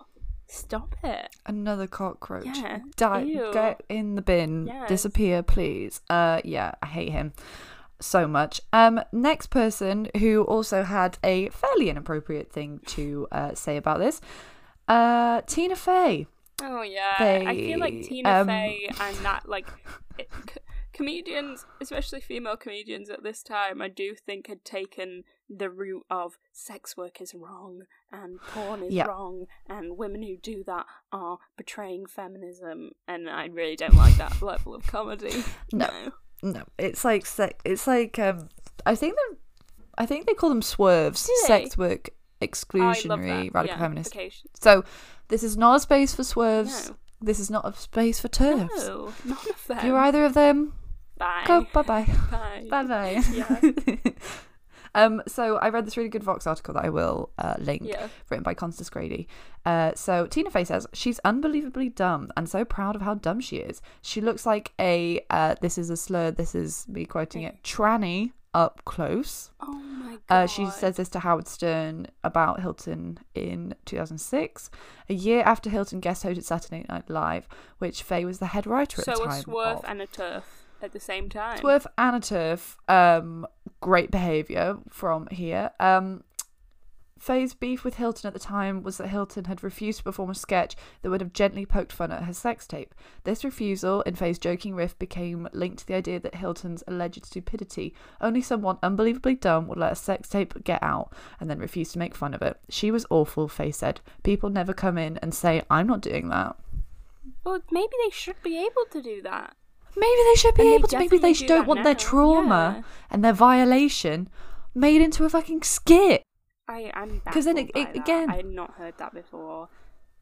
stop it. another cockroach. Yeah, Die, ew. get in the bin. Yes. Disappear, please. Uh, yeah, I hate him so much. Um, next person who also had a fairly inappropriate thing to uh, say about this. Uh, Tina Fey. Oh yeah, I feel like Tina um, Fey and that like it, c- comedians, especially female comedians at this time, I do think had taken the route of sex work is wrong and porn is Yeah. wrong and women who do that are betraying feminism, and I really don't like that level of comedy. No. No, it's like it's like um, I think they I think they call them SWERFs. They? Sex work exclusionary radical yeah, vacation. So this is not a space for SWERFs. No. This is not a space for TERFs. No, none of them. If you're either of them, Bye. go bye bye. Bye. Bye bye. Yeah. um, so I read this really good Vox article that I will uh, link, Yeah. written by Constance Grady. Uh, so Tina Fey says she's unbelievably dumb and so proud of how dumb she is. She looks like a uh, this is a slur. This is me quoting it. Tranny up close. Oh my god. Uh, she says this to Howard Stern about Hilton in 2006, a year after Hilton guest hosted Saturday Night Live, which Fey was the head writer at so the a time. SWERF of. and a TERF at the same time. SWERF and a TERF. Um, great behaviour from here. Um, Fey's beef with Hilton at the time was that Hilton had refused to perform a sketch that would have gently poked fun at her sex tape. This refusal, in Fey's joking riff, became linked to the idea that Hilton's alleged stupidity. Only someone unbelievably dumb would let a sex tape get out and then refuse to make fun of it. She was awful, Fey said. People never come in and say, I'm not doing that. Well, maybe they should be able to do that. Maybe they should be And able to. Maybe they do don't that want their trauma yeah. and their violation made into a fucking skit. I am 'Cause then it- it- again- I had not heard that before.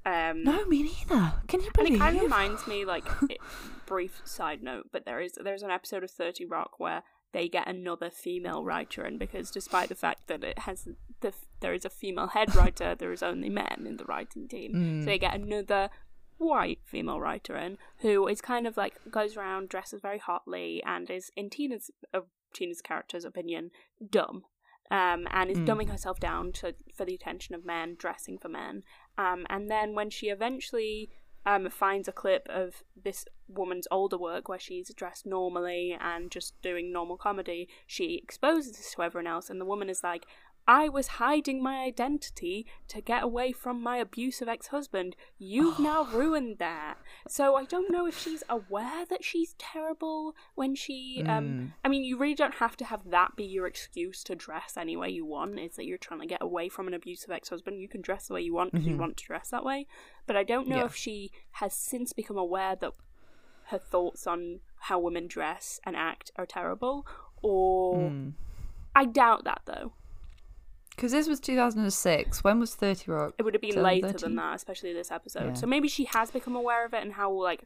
Um, No, me neither. Can you And believe? it kind of reminds me, like, it, brief side note, but there is there's an episode of Thirty Rock where they get another female writer in because despite the fact that it has the there is a female head writer, there is only men in the writing team. Mm. So they get another white female writer in who is kind of like goes around dresses very hotly and is in Tina's uh, Tina's character's opinion dumb. Um, and is Mm. dumbing herself down to for the attention of men, dressing for men. Um, and then when she eventually um, finds a clip of this woman's older work where she's dressed normally and just doing normal comedy, she exposes this to everyone else, and the woman is like, I was hiding my identity to get away from my abusive ex husband. You've now ruined that. So I don't know if she's aware that she's terrible when she. Mm. Um, I mean, you really don't have to have that be your excuse to dress any way you want. Is that you're trying to get away from an abusive ex husband? You can dress the way you want if you Mhm. want to dress that way. But I don't know Yeah. if she has since become aware that her thoughts on how women dress and act are terrible, or Mm. I doubt that though. Because this was 2006. When was 30 Rock? It would have been later than that, especially this episode. Yeah. So maybe she has become aware of it and how like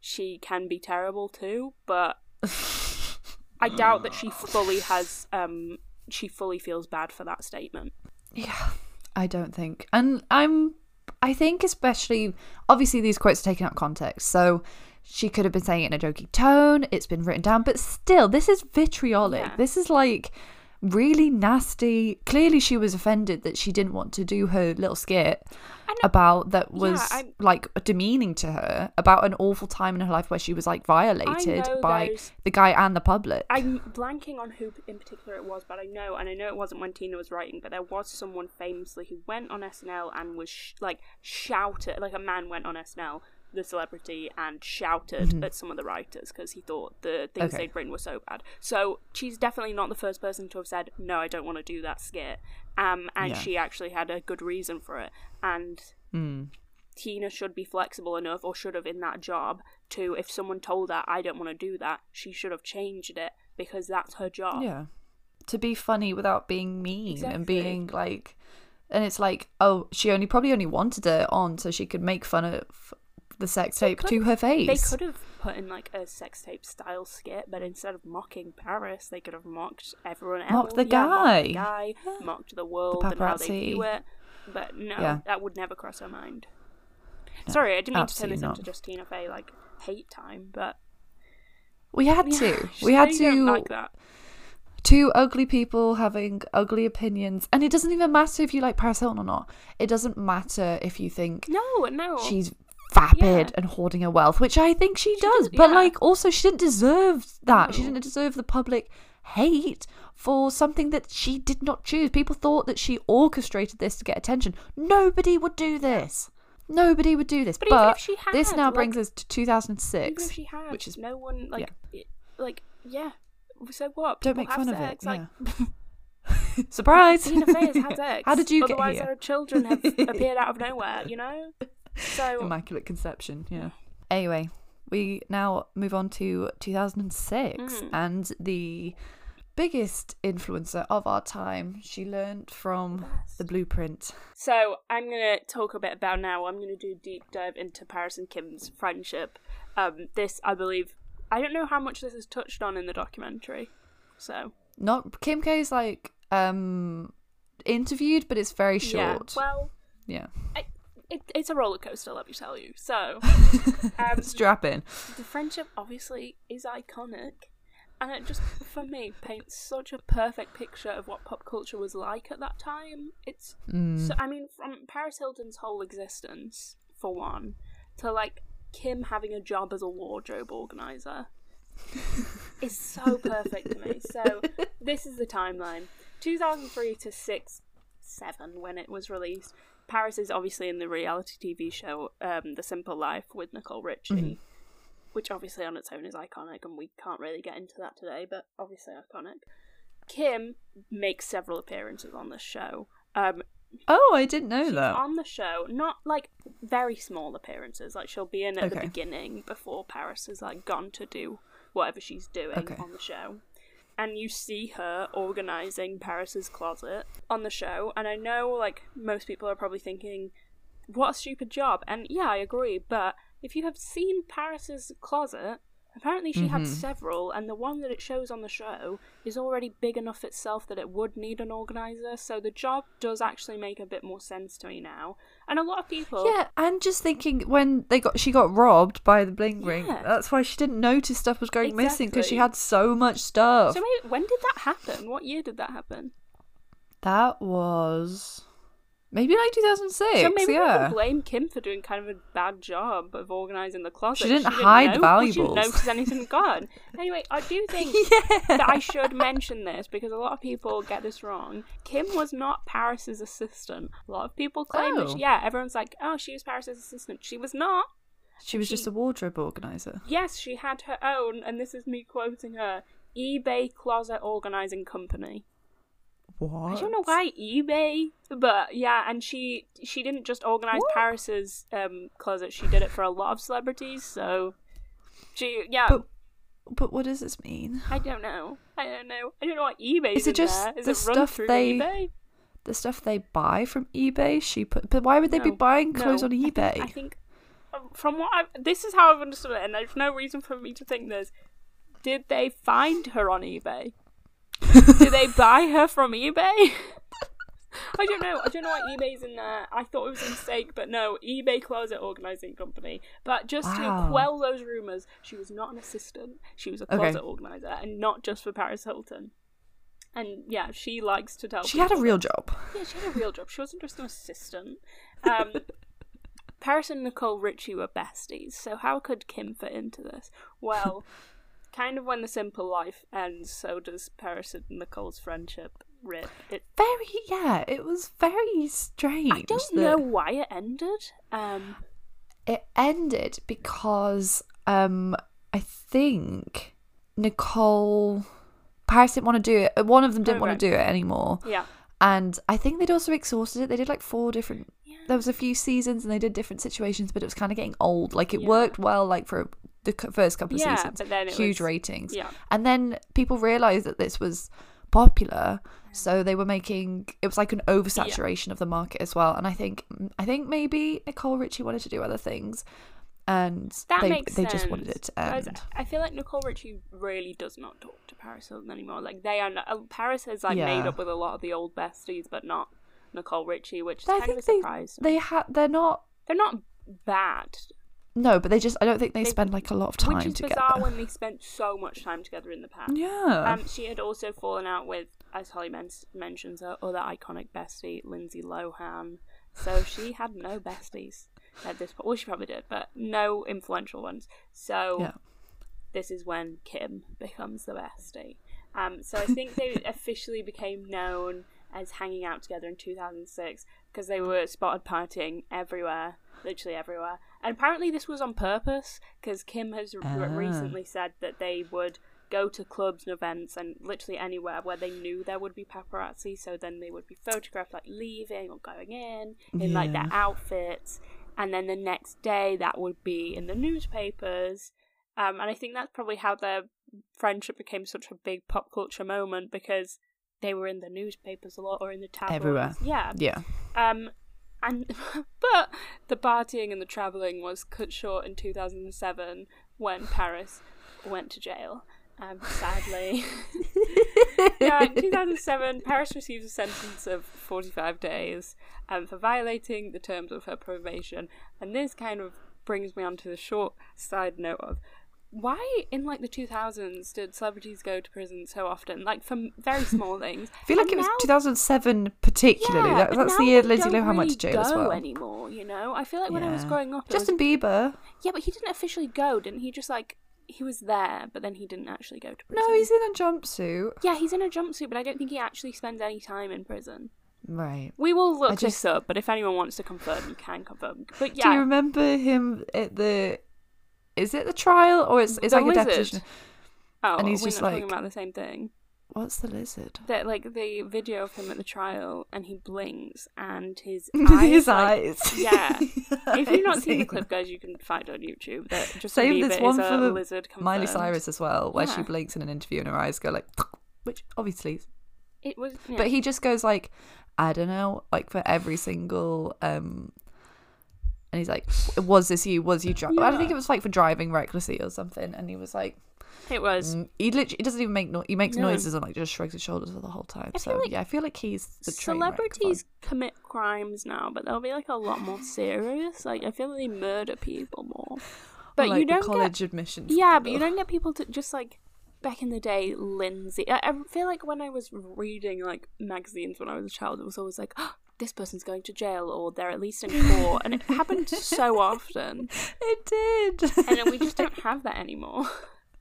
she can be terrible too, but I doubt that she fully has um she fully feels bad for that statement. Yeah, I don't think. And I'm, I think especially, obviously these quotes are taken out of context. So she could have been saying it in a jokey tone. It's been written down, but still, this is vitriolic. Yeah. This is like really nasty. Clearly, she was offended that she didn't want to do her little skit about that was I'm- like demeaning to her about an awful time in her life where she was like violated by there's- the guy and the public. I'm blanking on who in particular it was, but I know, and I know it wasn't when Tina was writing, but there was someone famously who went on SNL and was sh- like shouted, like a man went on SNL, the celebrity, and shouted at some of the writers because he thought the things Mm-hmm. Okay. they'd written were so bad. So she's definitely not the first person to have said, "No, I don't want to do that skit," um, and Yeah. she actually had a good reason for it, and. Mm. Tina should be flexible enough, or should have in that job, to if someone told her, I don't want to do that, she should have changed it because that's her job. Yeah. To be funny without being mean and being like and it's like, oh, she only probably only wanted it on so she could make fun of the sex tape to her face. They could have put in like a sex tape style skit, but instead of mocking Paris, they could have mocked everyone else. Mocked the Yeah, mocked the guy. guy, mocked the world and how they view it. But no, Yeah. that would never cross her mind. Sorry, I didn't mean to turn this not. into just Tina Fey like hate time, but We had yeah, to. We had to like that. two ugly people having ugly opinions. And it doesn't even matter if you like Paris Hilton or not. It doesn't matter if you think No, no. she's vapid Yeah. and hoarding her wealth, which I think she, She does. But yeah. like also she didn't deserve that. She didn't deserve the public hate for something that she did not choose. People thought that she orchestrated this to get attention. Nobody would do this. Nobody would do this. But But, even if she this now like- brings us to Even 2006. if she had, which is no one like, it, like yeah. So what? Don't People make fun of it, Like, Surprise! Tina Fey has had sex. How did you get here? Otherwise, her children have appeared out of nowhere. You know. So Immaculate Conception, yeah. Anyway, we now move on to 2006 Mm. and the biggest influencer of our time. She learned from the blueprint. So I'm gonna talk a bit about now. I'm gonna do a deep dive into Paris and Kim's friendship. Um, this I believe. I don't know how much this is touched on in the documentary. So Not Kim K's like um interviewed, but it's very yeah. short. Well, Yeah. It, it's a roller coaster. Let me tell you. So um, Strap in. the friendship obviously is iconic. And it just, for me, paints such a perfect picture of what pop culture was like at that time. It's Mm. So I mean, from Paris Hilton's whole existence, for one, to like Kim having a job as a wardrobe organizer, is so perfect to me. So this is the timeline: 2003 to 6 7 when it was released. Paris is obviously in the reality TV show um, The Simple Life with Nicole Richie, Mhm. which obviously on its own is iconic, and we can't really get into that today, but obviously iconic. Kim makes several appearances on the show. Um, Oh, I didn't know she's that. on the show, not like very small appearances. Like she'll be in at the beginning before Paris has like gone to do whatever she's doing Okay. on the show. And you see her organizing Paris's closet on the show. And I know like most people are probably thinking, what a stupid job. And yeah, I agree. But if you have seen Paris's closet, apparently she had Mhm. several, and the one that it shows on the show is already big enough itself that it would need an organizer. So the job does actually make a bit more sense to me now. And a lot of people, Yeah, and just thinking when they got she got robbed by the bling ring. Yeah. That's why she didn't notice stuff was going missing because she had so much stuff. So maybe when did that happen? What year did that happen? that was maybe like 2006. so maybe we can blame Kim for doing kind of a bad job of organizing the closet. She didn't hide know, the She didn't valuables. notice anything gone. Anyway, I do think yeah. that I should mention this because a lot of people get this wrong. Kim was not Paris's assistant. A lot of people claim that. Oh. She, yeah, everyone's like, "Oh, she was Paris's assistant." She was not. She was just a wardrobe organizer. Yes, she had her own, and this is me quoting her eBay closet organizing company. What? I don't know why eBay, but yeah, and she she didn't just organize What? Paris's um closet. She did it for a lot of celebrities. So she yeah. But but what does this mean? I don't know. I don't know. I don't know what eBay Is it just there. Is the it stuff they- eBay? The stuff they buy from eBay, she put. But why would they be buying clothes no. on I think- eBay? I think, um, from what I've, this is how I've understood it, and there's no reason for me to think this. Did they find her on eBay? Did they buy her from eBay? I don't know. I don't know why eBay's in there. I thought it was a mistake, but no, eBay closet organizing company. But just Wow. to quell those rumors, she was not an assistant. She was a Okay. closet organizer, and not just for Paris Hilton. And yeah, she likes to tell. she had a real that- job. yeah, she had a real job. She wasn't just an assistant. Um, Paris and Nicole Richie were besties, so how could Kim fit into this? Well, kind of when the simple life ends, so does Paris and Nicole's friendship rip. It, Very yeah. It was very strange. I don't that- know why it ended. Um, it ended because um I think Nicole Paris didn't want to do it. One of them didn't Oh, want to do it anymore. yeah, And I think they'd also exhausted it. They did like four different yeah, there was a few seasons and they did different situations, but it was kind of getting old. Like it Yeah. worked well like for the first couple of yeah. seasons. But then it Huge was, ratings. Yeah, And then people realized that this was popular, so they were making it was like an oversaturation of the market as well. And I think I think maybe Nicole Richie wanted to do other things, and that they makes they sense. just wanted it to end. I feel like Nicole Richie really does not talk to Paris Hilton anymore. Like they are, not, uh, Paris has like made up with a lot of the old besties, but not Nicole Richie, which is I kind of a they surprise. they ha they're not They're not bad, no, but they just I don't think they, They- spend like a lot of time which is together. bizarre when they spent so much time together in the past. yeah. Um, she had also fallen out with, as Holly men- mentions, her other iconic bestie, Lindsay Lohan. So she had no besties at this point. Well, she probably did, but no influential ones. So Yeah. this is when Kim becomes the bestie. Um, so I think they officially became known as hanging out together in 2006 because they were spotted partying everywhere, literally everywhere. And apparently this was on purpose because Kim has r- Ah. recently said that they would go to clubs and events and literally anywhere where they knew there would be paparazzi. So then they would be photographed like leaving or going in in like their Yeah. outfits, and then the next day that would be in the newspapers. Um, and I think that's probably how their friendship became such a big pop culture moment because they were in the newspapers a lot or in the tabloids. Everywhere. Yeah. yeah. Um, and but the partying and the traveling was cut short in 2007 when Paris went to jail. Um, sadly, yeah, in 2007, Paris receives a sentence of 45 days um, for violating the terms of her probation, and this kind of brings me on to the short side note of why in like the 2000s did celebrities go to prison so often like for very small things I feel like And it was now- 2007 particularly. yeah, that, that's the year Lindsay Lohan went to jail as well. anymore you know i feel like when i was growing up Justin was, Bieber. yeah but he didn't officially go didn't he just like he was there but then he didn't actually go to prison No, he's in a jumpsuit. yeah he's in a jumpsuit but i don't think he actually spends any time in prison Right. We will look I this just- up, but if anyone wants to confirm, you can confirm. But yeah. Do you remember him at the? Is it the trial or it's it's The like a lizard. deposition? oh, and he's we're just not talking like- about the same thing. What's the lizard? That like the video of him at the trial, and he blinks, and his eyes, His like- eyes. yeah. If you've not seen the clip, guys, you can find it on YouTube. That just Same, believe there's one a for lizard. Miley. Cyrus as well, where she blinks in an interview and her eyes go like, which obviously, It was, yeah. but he just goes like, I don't know, like for every single, um, and he's like, was this you? Was you driving? I think it was like for driving recklessly or something, and he was like, it was. mm, he literally he doesn't even make no, he makes No. noises and like just shrugs his shoulders for the whole time. I so like yeah, I feel like he's the Celebrities commit crimes now, but they'll be like a lot more serious. Like I feel like they murder people more. But like, you don't get college admissions. Yeah, but you don't get people to just like back in the day, Lindsay. I, I feel like when I was reading like magazines when I was a child, it was always like, oh, this person's going to jail or they're at least in court, and it happened so often. It did. And then we just don't have that anymore.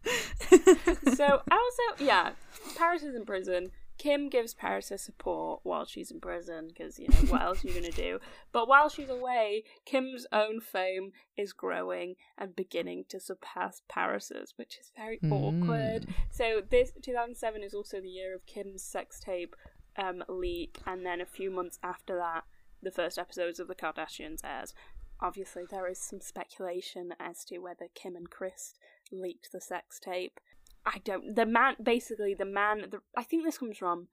so also, yeah, Paris is in prison. Kim gives Paris her support while she's in prison because you know what else are you gonna do? But while she's away, Kim's own fame is growing and beginning to surpass Paris's, which is very awkward. Mm. So this 2007 is also the year of Kim's sex tape um, leak, and then a few months after that, the first episodes of the Kardashians airs. Obviously, there is some speculation as to whether Kim and Kris leaked the sex tape. I don't. The man, basically, the man. The, I think this comes from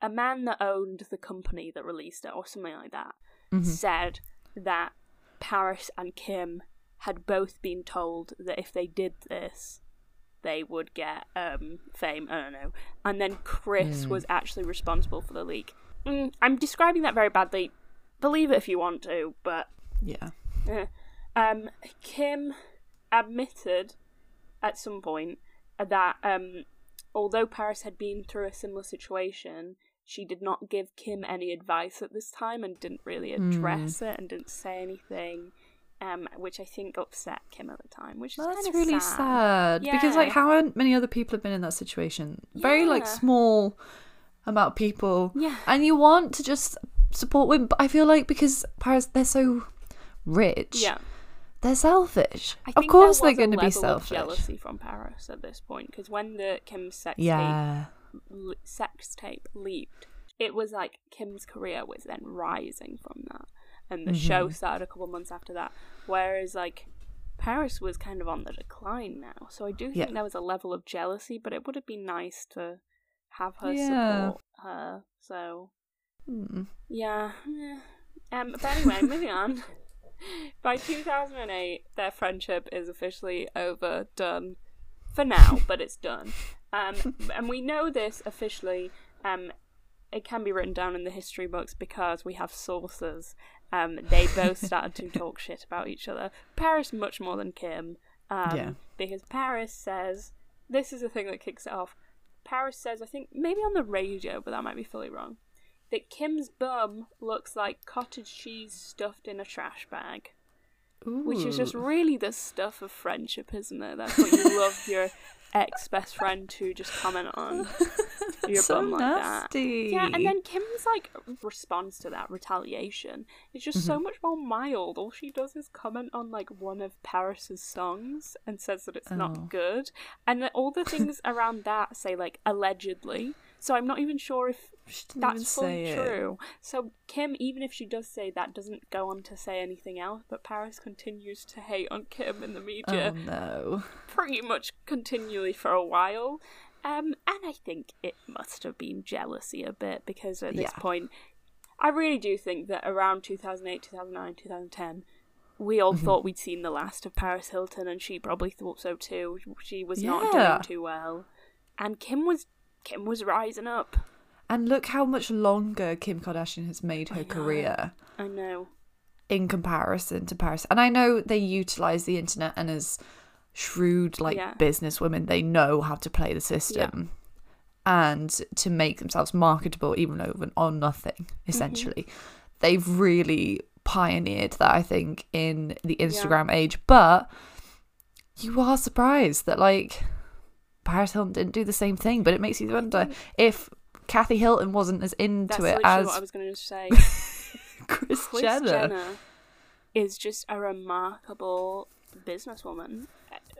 a man that owned the company that released it, or something like that, Mhm. said that Paris and Kim had both been told that if they did this, they would get um, fame. I don't know. And then Kris Mm. was actually responsible for the leak. Mm, I'm describing that very badly. Believe it if you want to, but Yeah. Eh. um, Kim admitted at some point that um, although Paris had been through a similar situation, she did not give Kim any advice at this time and didn't really address it and didn't say anything, um, which I think upset Kim at the time. Which is That's really sad, because like how many other people have been in that situation? Very like small amount of people, Yeah. and you want to just support women, but I feel like because Paris they're so rich, Yeah, they're selfish. Of course they're going to be selfish. jealousy from Paris at this point because when the Kim sex tape Yeah, l- sex tape leaked, it was like Kim's career was then rising from that, and the show Mhm. started a couple months after that. Whereas like Paris was kind of on the decline now, so I do think Yeah. there was a level of jealousy, but it would have been nice to have her Yeah. support her. So Hmm. yeah, um, but anyway, moving on. By 2008, their friendship is officially over, done for now, but it's done. Um, and we know this officially. Um, it can be written down in the history books because we have sources. Um, they both started to talk shit about each other. Paris much more than Kim. Um, Yeah. Because Paris says this is the thing that kicks it off. Paris says, I think maybe on the radio, but that might be fully wrong, that Kim's bum looks like cottage cheese stuffed in a trash bag. Which is just really the stuff of friendship, isn't it? That's what you love your ex best friend to just comment on. your so bum like that. nasty. Yeah, and then Kim's like response to that retaliation is just Mm-hmm. so much more mild. All she does is comment on like one of Paris's songs and says that it's Oh. not good, and all the things around that say like allegedly. So I'm not even sure if She didn't even that's fully say it. true. So Kim, even if she does say that, doesn't go on to say anything else. But Paris continues to hate on Kim in the media Oh no. pretty much continually for a while. Um, and I think it must have been jealousy a bit because at this Yeah. point, I really do think that around 2008, 2009, 2010, we all Mm-hmm. thought we'd seen the last of Paris Hilton, and she probably thought so too. She was not Yeah. doing too well, and Kim was Kim was rising up. And look how much longer Kim Kardashian has made her know. career I know. in comparison to Paris. And I know they utilize the internet and as shrewd like Yeah. businesswomen, they know how to play the system and to make themselves marketable even over on nothing, mm-hmm. essentially. They've really pioneered that, I think, in the Instagram age. But you are surprised that like Paris Hilton didn't do the same thing, but it makes you wonder if Kathy Hilton wasn't as into That's it as what I was going to say. Chris, Kris Jenner. Jenner is just a remarkable businesswoman.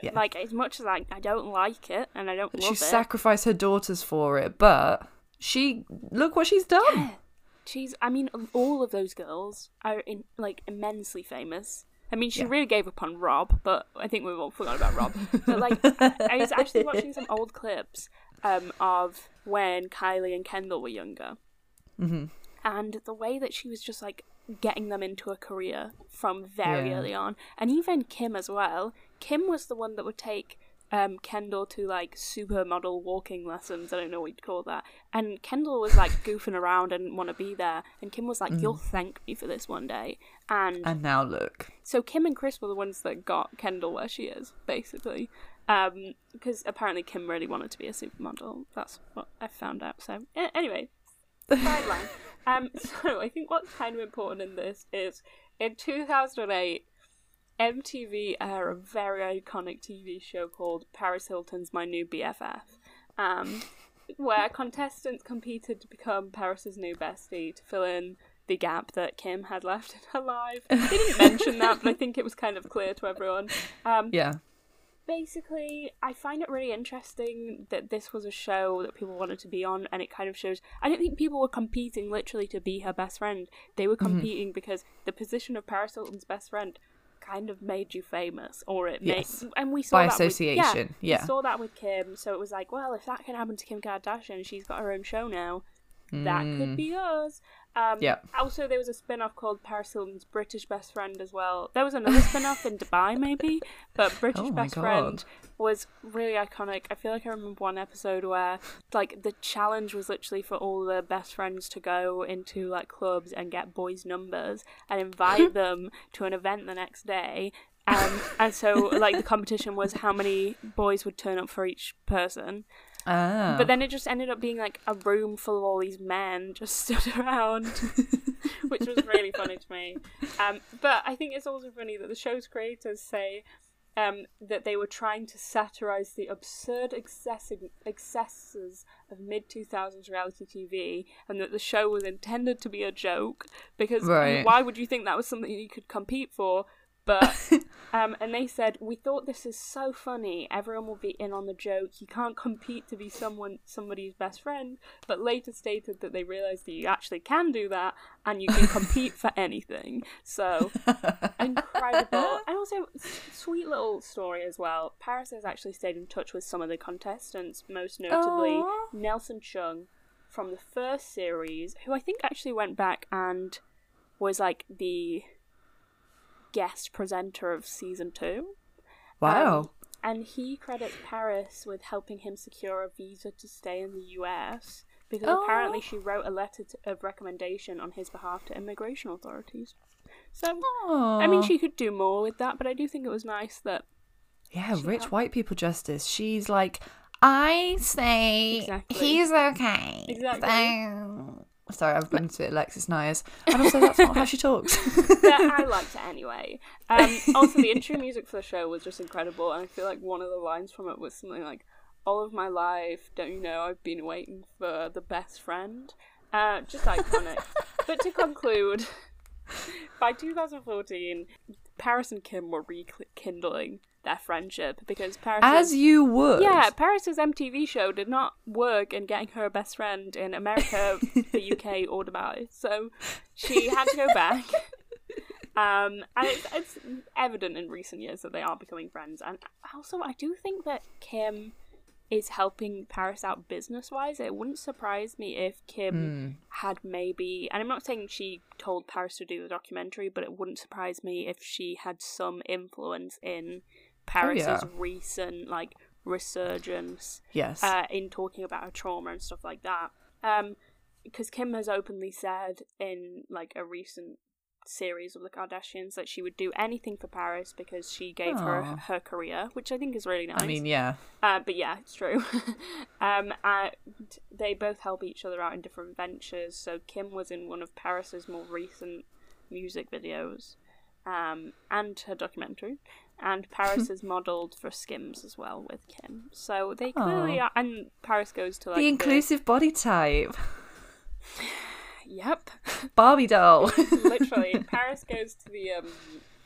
Yeah. Like as much as I, I don't like it and I don't she it. sacrificed her daughters for it, but she look what she's done. Yeah. She's. I mean, all of those girls are in, like immensely famous. I mean, she Yeah. really gave up on Rob, but I think we've all forgotten about Rob. But like, I, was actually watching some old clips um, of when Kylie and Kendall were younger, hmm and the way that she was just like getting them into a career from very Yeah. early on, and even Kim as well. Kim was the one that would take um, Kendall to like supermodel walking lessons. I don't know what you'd call that. And Kendall was like goofing around and want to be there, and Kim was like, "You'll thank me for this one day." And And now look. so Kim and Kris were the ones that got Kendall where she is, basically. Um, because apparently Kim really wanted to be a supermodel. That's what I found out. So anyway, sideline. um, so I think what's kind of important in this is in 2008, MTV aired a very iconic TV show called Paris Hilton's My New BFF, um, where contestants competed to become Paris's new bestie to fill in the gap that Kim had left in her life. They didn't mention that, but I think it was kind of clear to everyone. Um, Yeah. basically, I find it really interesting that this was a show that people wanted to be on, and it kind of shows. I don't think people were competing literally to be her best friend. They were Mm-hmm. competing because the position of Paris Hilton's best friend kind of made you famous, or it Yes. made. And we saw By that with- association, yeah. we saw that with Kim. So it was like, well, if that can happen to Kim Kardashian, she's got her own show now. That could mm. be us. Um. Yeah. Also, there was a spin off called Paris Hilton's British Best Friend as well. There was another spin off in Dubai, maybe, but British Oh Best God. Friend was really iconic. I feel like I remember one episode where, like, the challenge was literally for all the best friends to go into, like, clubs and get boys' numbers and invite them to an event the next day. Um, and so, like, the competition was how many boys would turn up for each person. Ah. But then it just ended up being like a room full of all these men just stood around, which was really funny to me. Um, but I think it's also funny that the show's creators say um, that they were trying to satirize the absurd excessi- excesses of mid 2000s reality TV and that the show was intended to be a joke because Right. why would you think that was something you could compete for? But um, and they said we thought this is so funny. Everyone will be in on the joke. You can't compete to be someone somebody's best friend. But later stated that they realized that you actually can do that and you can compete for anything. So incredible, and also sweet little story as well. Paris has actually stayed in touch with some of the contestants, most notably Aw. Nelson Chung from the first series, who I think actually went back and was like the guest presenter of season two. wow. Um, and he credits Paris with helping him secure a visa to stay in the US because Oh. apparently she wrote a letter to, of recommendation on his behalf to immigration authorities. So, I mean, she could do more with that, but I do think it was nice that. Yeah, rich had- white people justice. She's like, I say Exactly. he's okay. Exactly. So... Sorry, I've gone to Alexis Neiers. And also, that's not how she talks. but I liked it anyway. Um, also, the intro music for the show was just incredible, and I feel like one of the lines from it was something like, "All of my life, don't you know, I've been waiting for the best friend." Uh, just iconic. but to conclude, by 2014, Paris and Kim were rekindling their friendship because Paris. As you would. yeah, Paris's MTV show did not work in getting her a best friend in America, the UK, or Dubai. So she had to go back. Um, and it's, it's evident in recent years that they are becoming friends. And also, I do think that Kim is helping Paris out business wise. It wouldn't surprise me if Kim had maybe, and I'm not saying she told Paris to do the documentary, but it wouldn't surprise me if she had some influence in Paris's yeah. recent like resurgence Yes. uh, in talking about her trauma and stuff like that. Um, because Kim has openly said in like a recent series of the Kardashians that she would do anything for Paris because she gave her her career, which I think is really nice. I mean, yeah. Uh, but yeah, it's true. um, and they both help each other out in different ventures. So Kim was in one of Paris's more recent music videos, um, and her documentary. And Paris is modelled for Skims as well with Kim. So they clearly are, and Paris goes to like the inclusive body type. Yep, Barbie doll. literally. Paris goes to the um,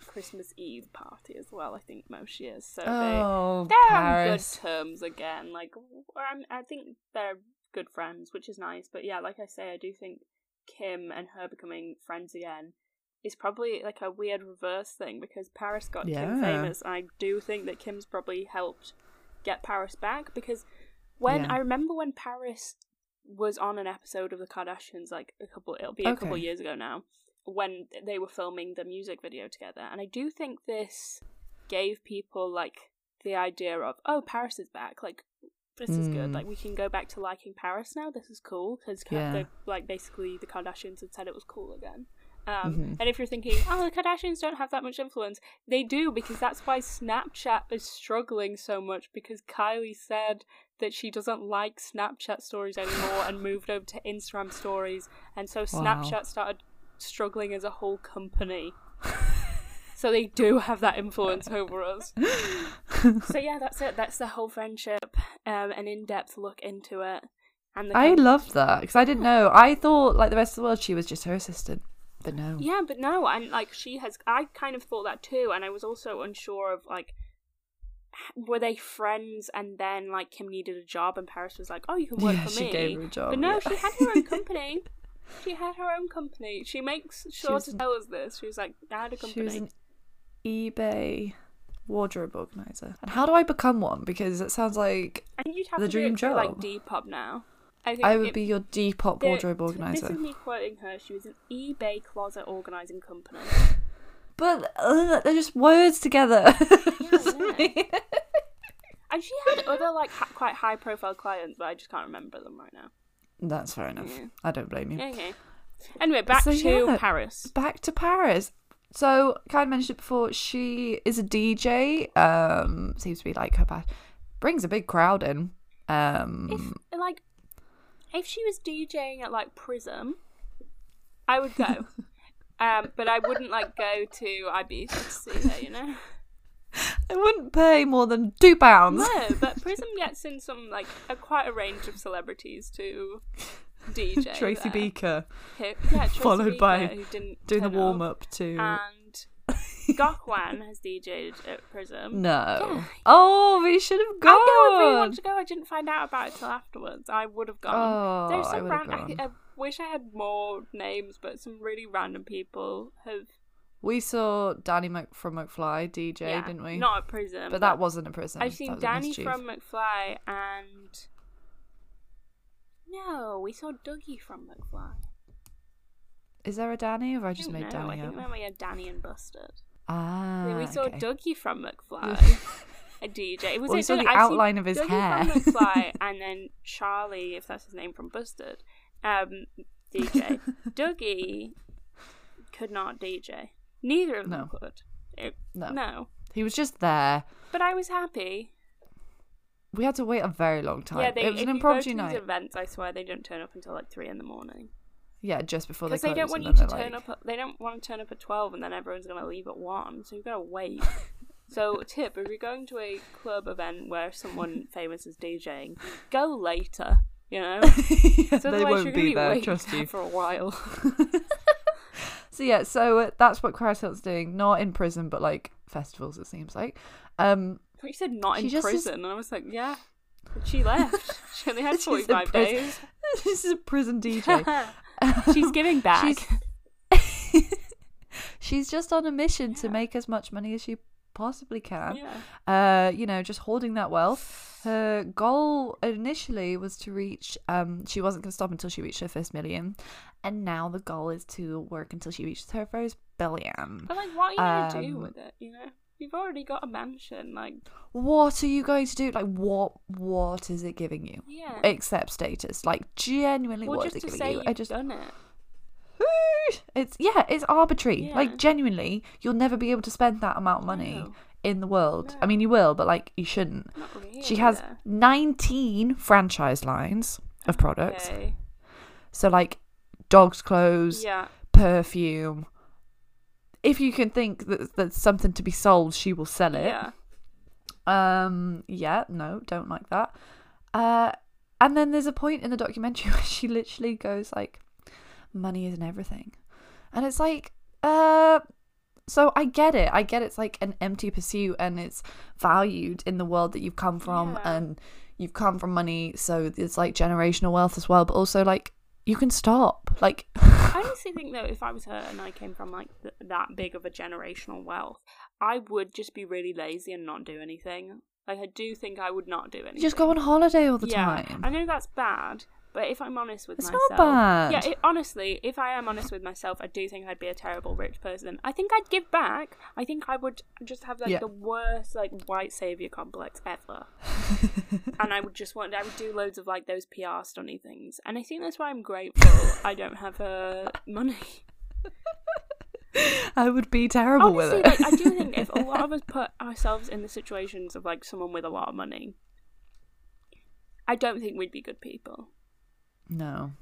Christmas Eve party as well. I think most years, so oh, they they're Paris. on good terms again. Like, I'm, I think they're good friends, which is nice. But yeah, like I say, I do think Kim and her becoming friends again is probably like a weird reverse thing because Paris got Kim famous. And I do think that Kim's probably helped get Paris back because when Yeah. I remember when Paris was on an episode of the Kardashians, like a couple, it'll be a couple years ago now, when they were filming the music video together, and I do think this gave people like the idea of oh Paris is back, like this is good, Mm. like we can go back to liking Paris now. This is cool because Yeah. like basically the Kardashians had said it was cool again. Um, Mhm. And if you're thinking, oh, the Kardashians don't have that much influence, they do because that's why Snapchat is struggling so much because Kylie said that she doesn't like Snapchat stories anymore and moved over to Instagram stories, and so Wow. Snapchat started struggling as a whole company. so they do have that influence over us. so yeah, that's it. That's the whole friendship, um, an in-depth look into it, and I loved that because I didn't know. I thought, like the rest of the world, she was just her assistant, but no. Yeah, but no, and like she has, I kind of thought that too, and I was also unsure of like, were they friends, and then like Kim needed a job, and Paris was like, "Oh, you can work Yeah, for she me," gave her a job, but no, yeah. she had her own company. she had her own company. She makes sure was to an- tell us this. She was like, "I had a company." She was an eBay wardrobe organizer. And how do I become one? Because it sounds like and you'd have the to do dream it through, like job. Depop now. I I would it- be your Depop wardrobe This organizer. is me quoting her. She was an eBay closet organizing company. But uh, they're just words together. Yeah. And she had other like ha- quite high profile clients, but I just can't remember them right now. That's fair enough. Yeah. I don't blame you. Okay. Anyway, back So, to yeah. Paris. Back to Paris. So, kind of mentioned it before. She is a DJ. Um, seems to be like her path. Brings a big crowd in. Um, If like, if she was DJing at like Prism, I would go. um, but I wouldn't like go to Ibiza to see her. You know. I wouldn't pay more than two pounds. No, but Prism gets in some like a quite a range of celebrities to DJ. Tracy there. Beaker Who- yeah, Tracy Followed Beaker, by doing the warm up to. and Gok Wan has DJ'd at Prism. no. Yeah. Oh, we should have gone. I'd go if we want to go. I didn't find out about it till afterwards. I would have gone. Oh, There's I some would have ran- I, gone. I wish I had more names, but some really random people have. We saw Danny Mc- from McFly DJ, yeah, didn't we? Not at Prism, but that wasn't a prison. I've seen Danny from McFly and. No, we saw Dougie from McFly. Is there a Danny, or have I I just don't made know. I Danny think up? then we had Danny and Busted. Ah, Then we saw okay. Dougie from McFly. a DJ. It was Well, we saw the I've outline of his Dougie hair. from McFly, and then Charlie, if that's his name from Busted, um, DJ. Dougie could not DJ. Neither of them No. could. It- No. no. He was just there. But I was happy. We had to wait a very long time. Yeah, they, it was an impromptu night. events, I swear they don't turn up until like three in the morning Yeah, just before they because they close. don't want you to turn like- up. At, they don't want to turn up at twelve, and then everyone's gonna leave at one. So you've gotta wait. so tip: if you're going to a club event where someone famous is DJing, go later. You know, Yeah, so they won't be be there. Trust you. for a while. So yeah, so uh, that's what Hilton's doing. Not in prison, but like festivals. It seems like. Um, But you said not in just is- prison, and I was like, yeah. But she left. she only had forty five days. this is a prison DJ. She's giving back. She's- She's just on a mission to make as much money as she possibly can. yeah. uh, you know, just holding that wealth. Her goal initially was to reach, um, she wasn't going to stop until she reached her first million. And now the goal is to work until she reaches her first billion. But like, what are you gonna do Um, with it? You know, you've already got a mansion. Like, What are you going to do? Like, what, what is it giving you? yeah. Except status. Like, genuinely, well, what is it to giving you? I just, done it. it's, yeah, it's arbitrary. Yeah. Like, genuinely, you'll never be able to spend that amount of money No. in the world. I mean, you will, but like, you shouldn't. Really. She has though. 19 franchise lines of products. Okay. So like dog's clothes, Yeah. perfume, if you can think that there's something to be sold, she will sell it. Yeah. Um, yeah, no, don't like that. Uh, and then there's a point in the documentary where she literally goes like, "Money isn't everything," and it's like, uh, so I get it. I get it's like an empty pursuit, and it's valued in the world that you've come from, Yeah. and you've come from money, so it's like generational wealth as well. But also like you can stop, like. I honestly think though, if I was her and I came from like th- that big of a generational wealth, I would just be really lazy and not do anything. Like I do think I would not do anything. You just go on holiday all the yeah, time. I know that's bad, but if I'm honest with It's myself, not bad. yeah, it, honestly, if I am honest with myself, I do think I'd be a terrible rich person. I think I'd give back. I think I would just have like Yeah. the worst like white savior complex ever, and I would just want I would do loads of like those PR stunny things, and I think that's why I'm grateful I don't have uh, money. I would be terrible Honestly, with it. like I do think if a lot of us put ourselves in the situations of like someone with a lot of money, I don't think we'd be good people. No.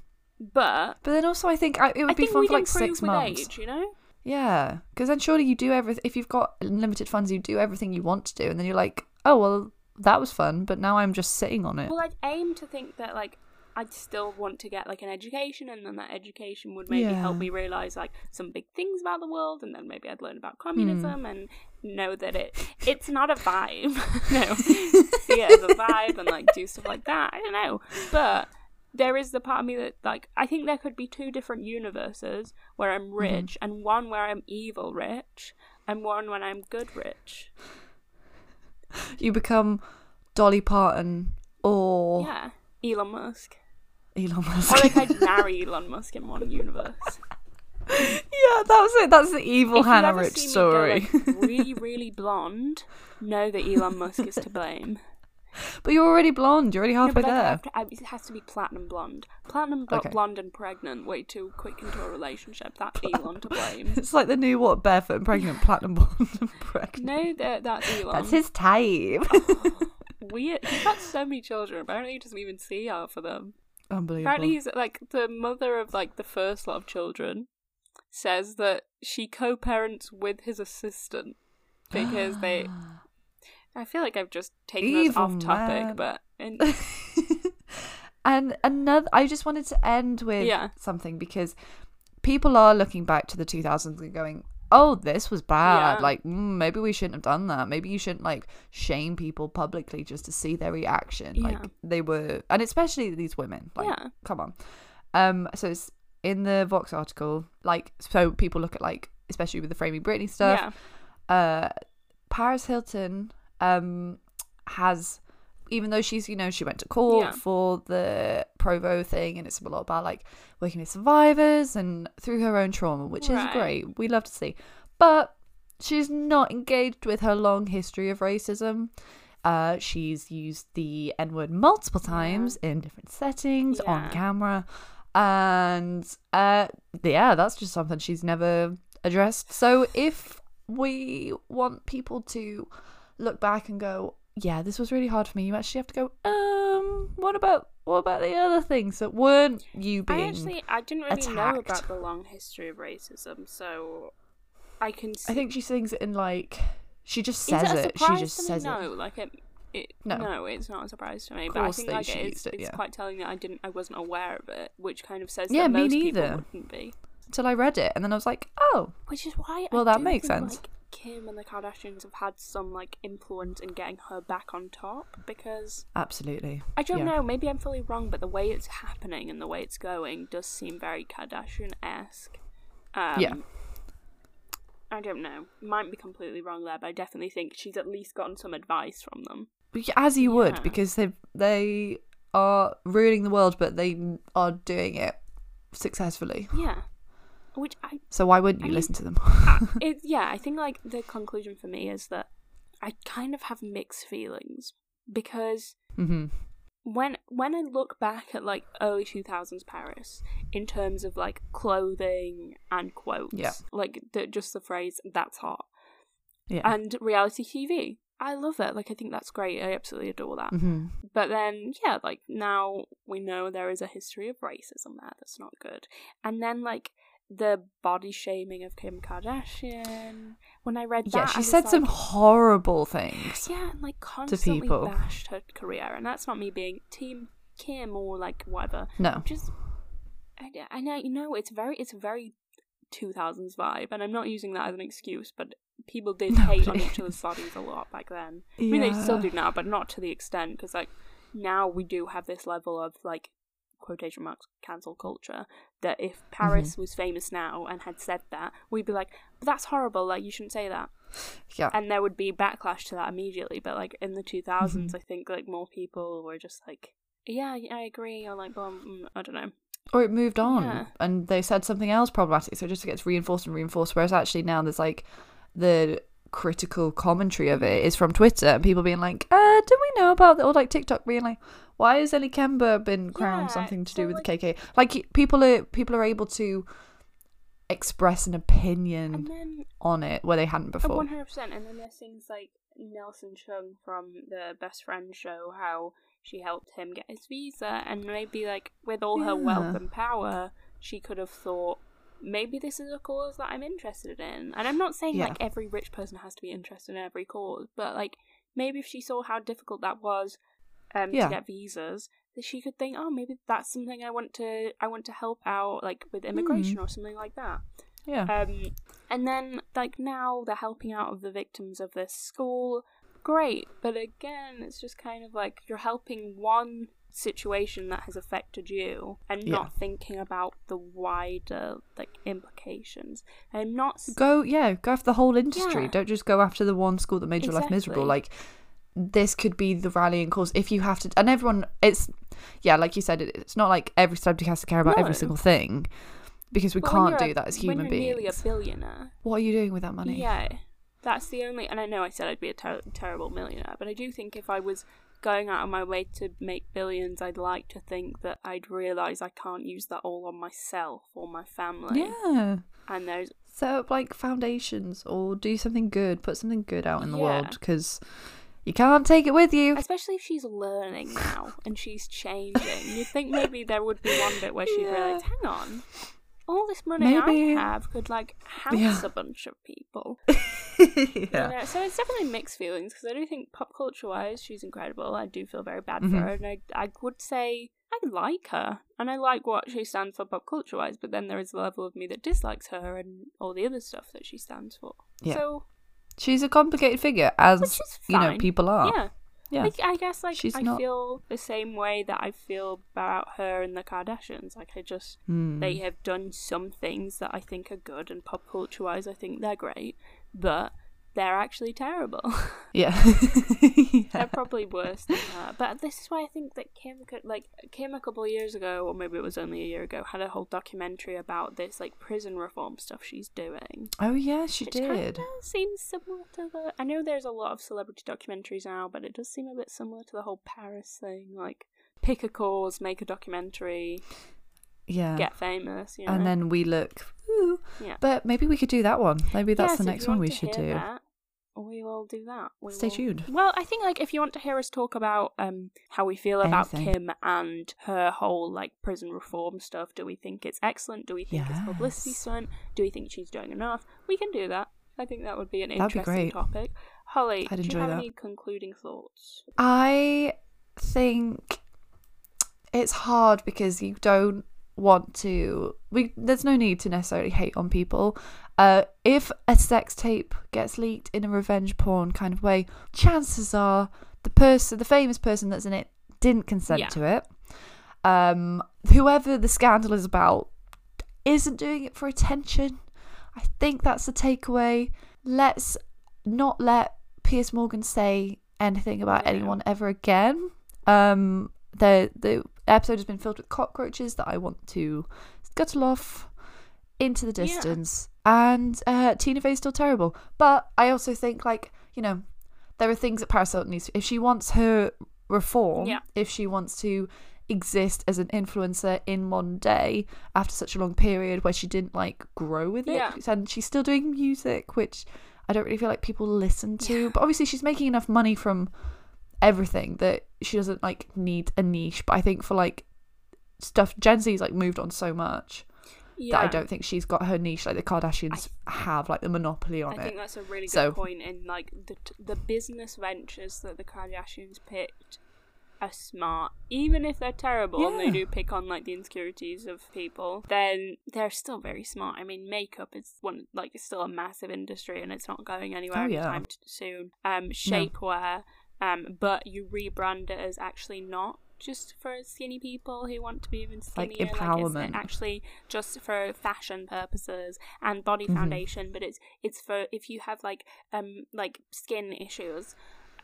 But But then also, I think I, it would I be fun for like six months. age, you know. Yeah, because then surely you do everything. If you've got limited funds, you do everything you want to do, and then you're like, oh well, that was fun, but now I'm just sitting on it. Well, I'd aim to think that like I'd still want to get like an education, and then that education would maybe help me realize like some big things about the world, and then maybe I'd learn Hmm. about communism and know that it it's not a vibe. no, see it as a vibe and like do stuff like that. I don't know, but there is the part of me that like I think there could be two different universes where I'm Mm-hmm. rich and one where I'm evil rich and one when I'm good rich. You become Dolly Parton or Yeah, Elon Musk. Elon Musk. Or like I'd marry Elon Musk in one universe. yeah, that was it. That's the evil if Hannah Rich story. go, like, really, really blonde, know that Elon Musk is to blame. But you're already blonde. You're already No, halfway I there. to, I, it has to be platinum blonde. Platinum blo- Okay. blonde and pregnant, way too quick into a relationship. That's Elon to blame. It's like the new what barefoot and pregnant, platinum blonde and pregnant. No, that that's Elon. That's his type. Oh, weird. He's got so many children. Apparently, he doesn't even see half of them. Unbelievable. Apparently, he's like the mother of like the first lot of children. Says that she co-parents with his assistant because they. I feel like I've just taken us off topic, man. but in, and another, I just wanted to end with Yeah. something because people are looking back to the 2000s and going, "Oh, this was bad. Yeah. Like, mm, maybe we shouldn't have done that. Maybe you shouldn't like shame people publicly just to see their reaction. Yeah. Like they were, and especially these women. Like, Yeah. come on. Um, so it's in the Vox article. Like, so people look at like, especially with the framing Britney stuff yeah, uh Paris Hilton um has even though she's you know she went to court Yeah. for the Provo thing and it's a lot about like working with survivors and through her own trauma which Right. is great. We love to see. But she's not engaged with her long history of racism. Uh she's used the n-word multiple times in different settings on camera. And uh yeah that's just something she's never addressed. So if we want people to look back and go yeah this was really hard for me you actually have to go um what about what about the other things that weren't you being I actually I didn't really know about the long history of racism, so I can. See, i think she sings it in like she just says it, she just says no, it No, like it. It, No. no. it's not a surprise to me. Of But I think like it is, it, it's quite telling that I didn't, I wasn't aware of it, which kind of says Yeah, that me most people neither. wouldn't be. until i read it and then i was like oh Which is why. Well, I that makes think, sense. Like, Kim and the Kardashians have had some like influence in getting her back on top because absolutely I don't Yeah. know. Maybe I'm fully wrong, but the way it's happening and the way it's going does seem very Kardashian esque. Um, Yeah. I don't know. Might be completely wrong there, but I definitely think she's at least gotten some advice from them. As you would because they they are ruining the world but they are doing it successfully Yeah. Which I, so why wouldn't you I mean- listen to them it, yeah, I think like the conclusion for me is that I kind of have mixed feelings because mm-hmm. when when I look back at like early two thousands Paris in terms of like clothing and quotes, Yeah. like the, just the phrase "that's hot" yeah and reality TV, I love it. Like I think that's great. I absolutely adore that. Mm-hmm. But then yeah, like now we know there is a history of racism there that's not good, and then like the body shaming of Kim Kardashian. When I read that, yeah, she said some like, horrible things. yeah, and like constantly people. bashed her career, and that's not me being Team Kim or like whatever. No. Just, I, I know you know it's very it's very 2000s vibe, and I'm not using that as an excuse, but people did No, hate on each other's bodies a lot back then. I mean, they still do now, but not to the extent because like now we do have this level of like quotation marks cancel culture that if Paris Mm-hmm. was famous now and had said that, we'd be like, that's horrible. Like you shouldn't say that Yeah. and there would be backlash to that immediately. But like in the 2000s, Mm-hmm. I think like more people were just like, yeah, I agree, or like, well, mm, I don't know. or it moved on Yeah. and they said something else problematic so it just gets reinforced and reinforced whereas actually now there's like the critical commentary of it is from twitter and people being like uh do we know about the or like tiktok being like why has Ellie Kemper been crowned Yeah, something to so, do with like- the kk like people are people are able to express an opinion then on it where they hadn't before 100%, and then there's things like Nelson Chung from the Best Friend show, how she helped him get his visa, and maybe like with all her wealth and power, she could have thought. Maybe this is a cause that I'm interested in. And I'm not saying Yeah. like every rich person has to be interested in every cause, but like maybe if she saw how difficult that was um Yeah. to get visas, that she could think, oh, maybe that's something I want to I want to help out like with immigration or something like that. yeah Um, and then like now they're helping out of the victims of this school. Great, but again, it's just kind of like you're helping one situation that has affected you and Yeah. not thinking about the wider like implications. I'm not go yeah go after the whole industry Yeah. don't just go after the one school that made your life miserable like this could be the rallying cause if you have to and everyone it's yeah like you said it, it's not like every celebrity has to care about No. every single thing because we but can't do a- that as when human you're nearly a beings billionaire. what are you doing with that money Yeah, that's the only. And I know I said I'd be a ter- terrible millionaire, but I do think if I was going out of my way to make billions, I'd like to think that I'd realize I can't use that all on myself or my family. yeah And there's set up like foundations or do something good put something good out in the Yeah. world because you can't take it with you especially if she's learning now and she's changing. You'd think maybe there would be one bit where she'd Yeah. realize, hang on. All this money Maybe- I have could like house Yeah. a bunch of people. yeah You know, so it's definitely mixed feelings because I do think pop culture wise she's incredible. I do feel very bad Mhm. for her, and I I would say I like her and I like what she stands for pop culture wise. But then there is a level of me that dislikes her and all the other stuff that she stands for. Yeah. So she's a complicated figure as you know people are yeah. yeah Like, I guess like She's I not- feel the same way that I feel about her and the Kardashians. Like I just Hmm. they have done some things that I think are good and pop culture wise I think they're great, but they're actually terrible. yeah They're probably worse than her. But this is why I think that Kim could like Kim a couple of years ago, or maybe it was only a year ago, had a whole documentary about this like prison reform stuff she's doing. oh yeah she Which did kinda seems similar to the. I know there's a lot of celebrity documentaries now, but it does seem a bit similar to the whole Paris thing. Like pick a cause, make a documentary, yeah get famous. You know? and then we look ooh. Yeah. but maybe we could do that one maybe that's Yeah, the so next one we should do that, we will do that. We Stay will- tuned. Well, I think like if you want to hear us talk about um how we feel about Anything. Kim and her whole like prison reform stuff, do we think it's excellent? Do we think it's publicity stunt? Do we think she's doing enough? We can do that. I think that would be an That'd be interesting great. topic. Holly, I'd do you have that. any concluding thoughts? I think it's hard because you don't want to we there's no need to necessarily hate on people uh if a sex tape gets leaked in a revenge porn kind of way chances are the person the famous person that's in it didn't consent Yeah. to it um whoever the scandal is about isn't doing it for attention i think that's the takeaway let's not let Piers Morgan say anything about Yeah. anyone ever again. Um, the the episode has been filled with cockroaches that I want to scuttle off into the Yeah. distance. And uh, Tina Fey's still terrible, but I also think like you know there are things that Paris Hilton needs. If she wants her reform, Yeah. if she wants to exist as an influencer in modern day after such a long period where she didn't like grow with it Yeah. and she's still doing music which I don't really feel like people listen to. Yeah. But obviously, she's making enough money from everything that she doesn't like need a niche. But I think for like stuff, Gen Z's like moved on so much. Yeah. that I don't think she's got her niche like the Kardashians have, like the monopoly on I it. I think that's a really good So- point in like the t- the business ventures that the Kardashians picked are smart, even if they're terrible and they do pick on like the insecurities of people. Then they're still very smart. I mean, makeup is one like it's still a massive industry and it's not going anywhere Oh, anytime yeah. t- soon. Um, shapewear, um, but you rebrand it as actually not. Just for skinny people who want to be even skinnier. Like empowerment. it's actually just for fashion purposes and body Mhm. foundation but it's it's for if you have like um like skin issues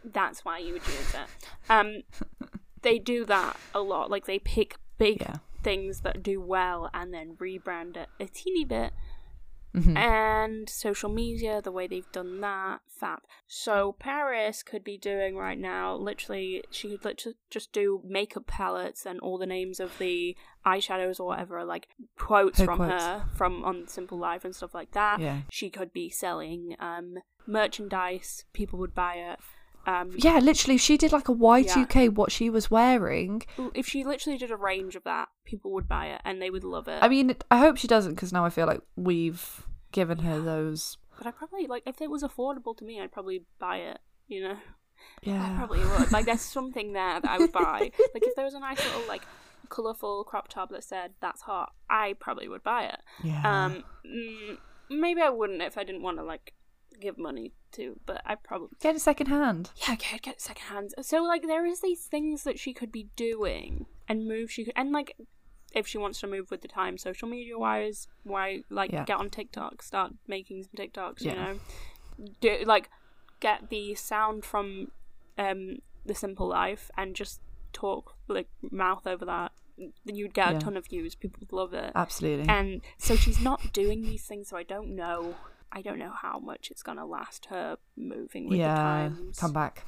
that's why you would use it um they do that a lot like they pick big Yeah. things that do well and then rebrand it a teeny bit Mhm. and social media, the way they've done that, fab. So Paris could be doing right now, literally, she could literally just do makeup palettes and all the names of the eyeshadows or whatever, like quotes Her from quotes. her from on Simple Life and stuff like that. Yeah. She could be selling um merchandise, people would buy it. Um, Yeah, literally, if she did like a Y2K, what she was wearing. if she literally did a range of that, people would buy it and they would love it. I mean, I hope she doesn't because now I feel like we've given her those. but I probably like if it was affordable to me, I'd probably buy it. You know. I Yeah. probably would. Like, there's something there that I would buy. like, if there was a nice little, like, colourful crop top that said, that's hot, I probably would buy it. Yeah. Um, mm, maybe I wouldn't if I didn't want to, like, give money to, but I probably. Get it second hand. Yeah, get get second hand. So, like, there is these things that she could be doing and move she could. And, like, if she wants to move with the time social media wise, why, like, Yeah. get on TikTok, start making some TikToks, you know? do like get the sound from um the simple life and just talk like mouth over that then you'd get Yeah. a ton of views people would love it Absolutely. and so she's not doing these things so i don't know i don't know how much it's gonna last her moving with yeah. the times Come back.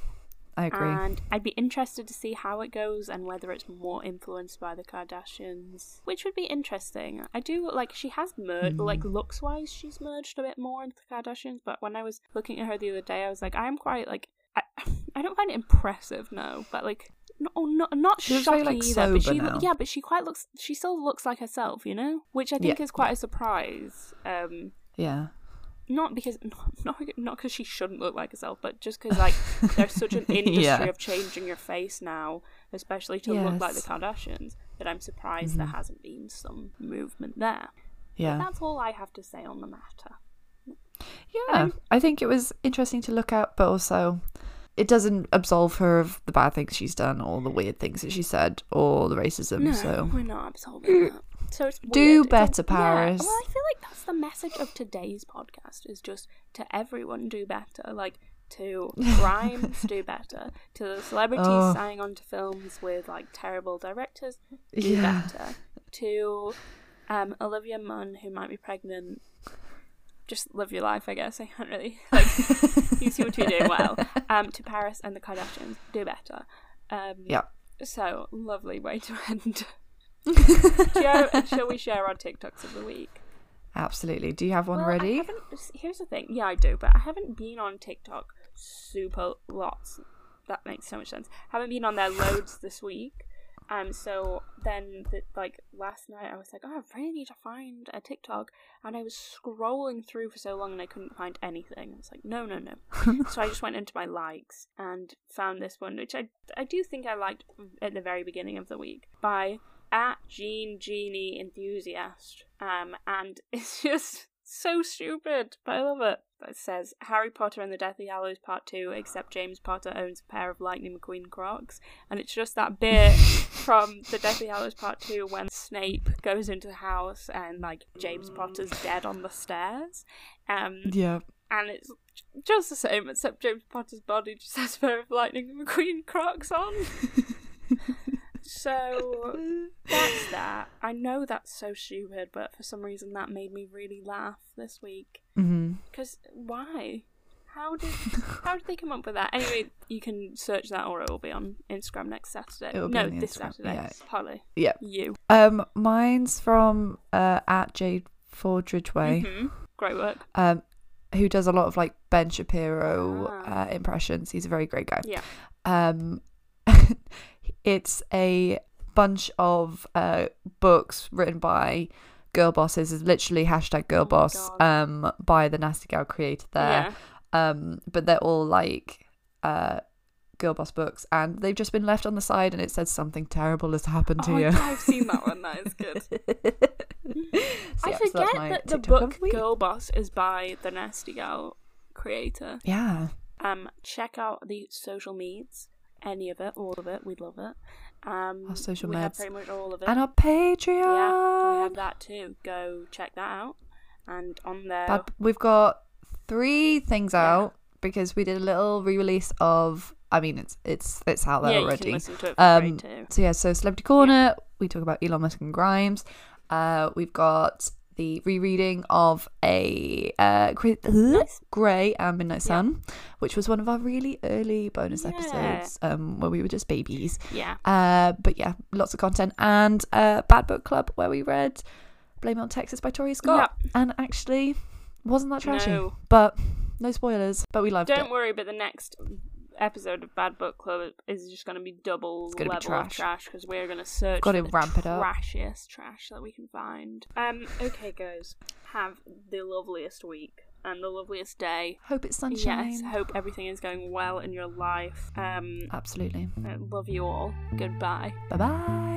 I agree. and I'd be interested to see how it goes and whether it's more influenced by the Kardashians, which would be interesting. I do like she has merged, Hmm. like looks wise, she's merged a bit more into the Kardashians. But when I was looking at her the other day, I was like, I'm quite like, I, I don't find it impressive, no, but like. No, not not She looks very, shocking like, either, but she now. yeah, but she quite looks. She still looks like herself, you know, which I think Yeah. is quite a surprise. Um, yeah. Not because not not because she shouldn't look like herself, but just because like there's such an industry Yeah. of changing your face now, especially to look like the Kardashians, that I'm surprised there hasn't been some movement there. Yeah. That's all I have to say on the matter. Yeah, Um, I think it was interesting to look at, but also it doesn't absolve her of the bad things she's done or the weird things that she said or the racism. No, So we're not absolving that. So it's Do weird. It's better, yeah, Paris. Well, I feel like that's the message of today's podcast: is just to everyone do better. Like to Grimes do better. To the celebrities Oh. signing on to films with like terrible directors do yeah, better. To um, Olivia Munn, who might be pregnant, just live your life. I guess I can't really like. you seem to be doing well. Um, to Paris and the Kardashians, do better. Um, yeah. so lovely way to end. Share, shall we share our TikToks of the week? Absolutely. Do you have one Well, ready? here's the thing. Yeah, I do, but I haven't been on TikTok super lots. That makes so much sense. Haven't been on there loads this week. Um, so then, the, like last night, I was like, oh, I really need to find a TikTok, and I was scrolling through for so long and I couldn't find anything. I was like, no, no, no. so I just went into my likes and found this one, which I I do think I liked at the very beginning of the week by at Jean Genie Enthusiast. Um, and it's just so stupid, but I love it. It says Harry Potter and the Deathly Hallows Part 2, except James Potter owns a pair of Lightning McQueen Crocs. And it's just that bit from the Deathly Hallows Part 2 when Snape goes into the house and, like, James Potter's dead on the stairs. Um, yeah. and it's just the same, except James Potter's body just has a pair of Lightning McQueen Crocs on. So that's that. I know that's so stupid, but for some reason that made me really laugh this week. mm-hmm Because why? How did how did they come up with that? Anyway, you can search that, or it will be on Instagram next Saturday. No, this Instagram, Saturday. yeah. Polly, Yeah. you. Um, mine's from uh at Jade Ford Ridgway. Mhm. Great work. Um, who does a lot of like Ben Shapiro Ah. uh, impressions. He's a very great guy. Yeah. Um, it's a bunch of uh, books written by Girl Bosses is literally hashtag Girl Oh Boss um by the Nasty Gal creator there. Yeah. Um, but they're all like uh Girl Boss books, and they've just been left on the side, and it says something terrible has happened to Oh, you. I've seen that one. That is good. So, I yeah, forget my that the TikTok book. Girl Boss is by the Nasty Gal creator. Yeah, Um, check out the social medias, any of it, all of it. We'd love it. Um, Our social we have pretty much all of it. and our Patreon. yeah, we have that too. Go check that out. And on there, But we've got three things Yeah. out because we did a little re-release of. I mean, it's it's it's out there yeah, you already. can listen to it Um. So yeah, so Celebrity Corner, we talk about Elon Musk and Grimes. Uh, we've got the rereading of a uh, Nice. Grey and Midnight Yeah. Sun, which was one of our really early bonus Yeah. episodes um, where we were just babies. Yeah, Uh, but yeah, lots of content and uh, Bad Book Club where we read Blame on Texas by Tori Scott, and actually wasn't that trashy, No. but no spoilers. But we loved it. don't worry. But the next episode of Bad Book Club is just going to be double gonna be level of trash. trash because we're going to search Gotta the ramp it up. trashiest trash that we can find. Um, okay, guys, have the loveliest week and the loveliest day. Hope it's sunshine. Yes, hope everything is going well in your life. Um, Absolutely. I love you all. Goodbye. Bye bye.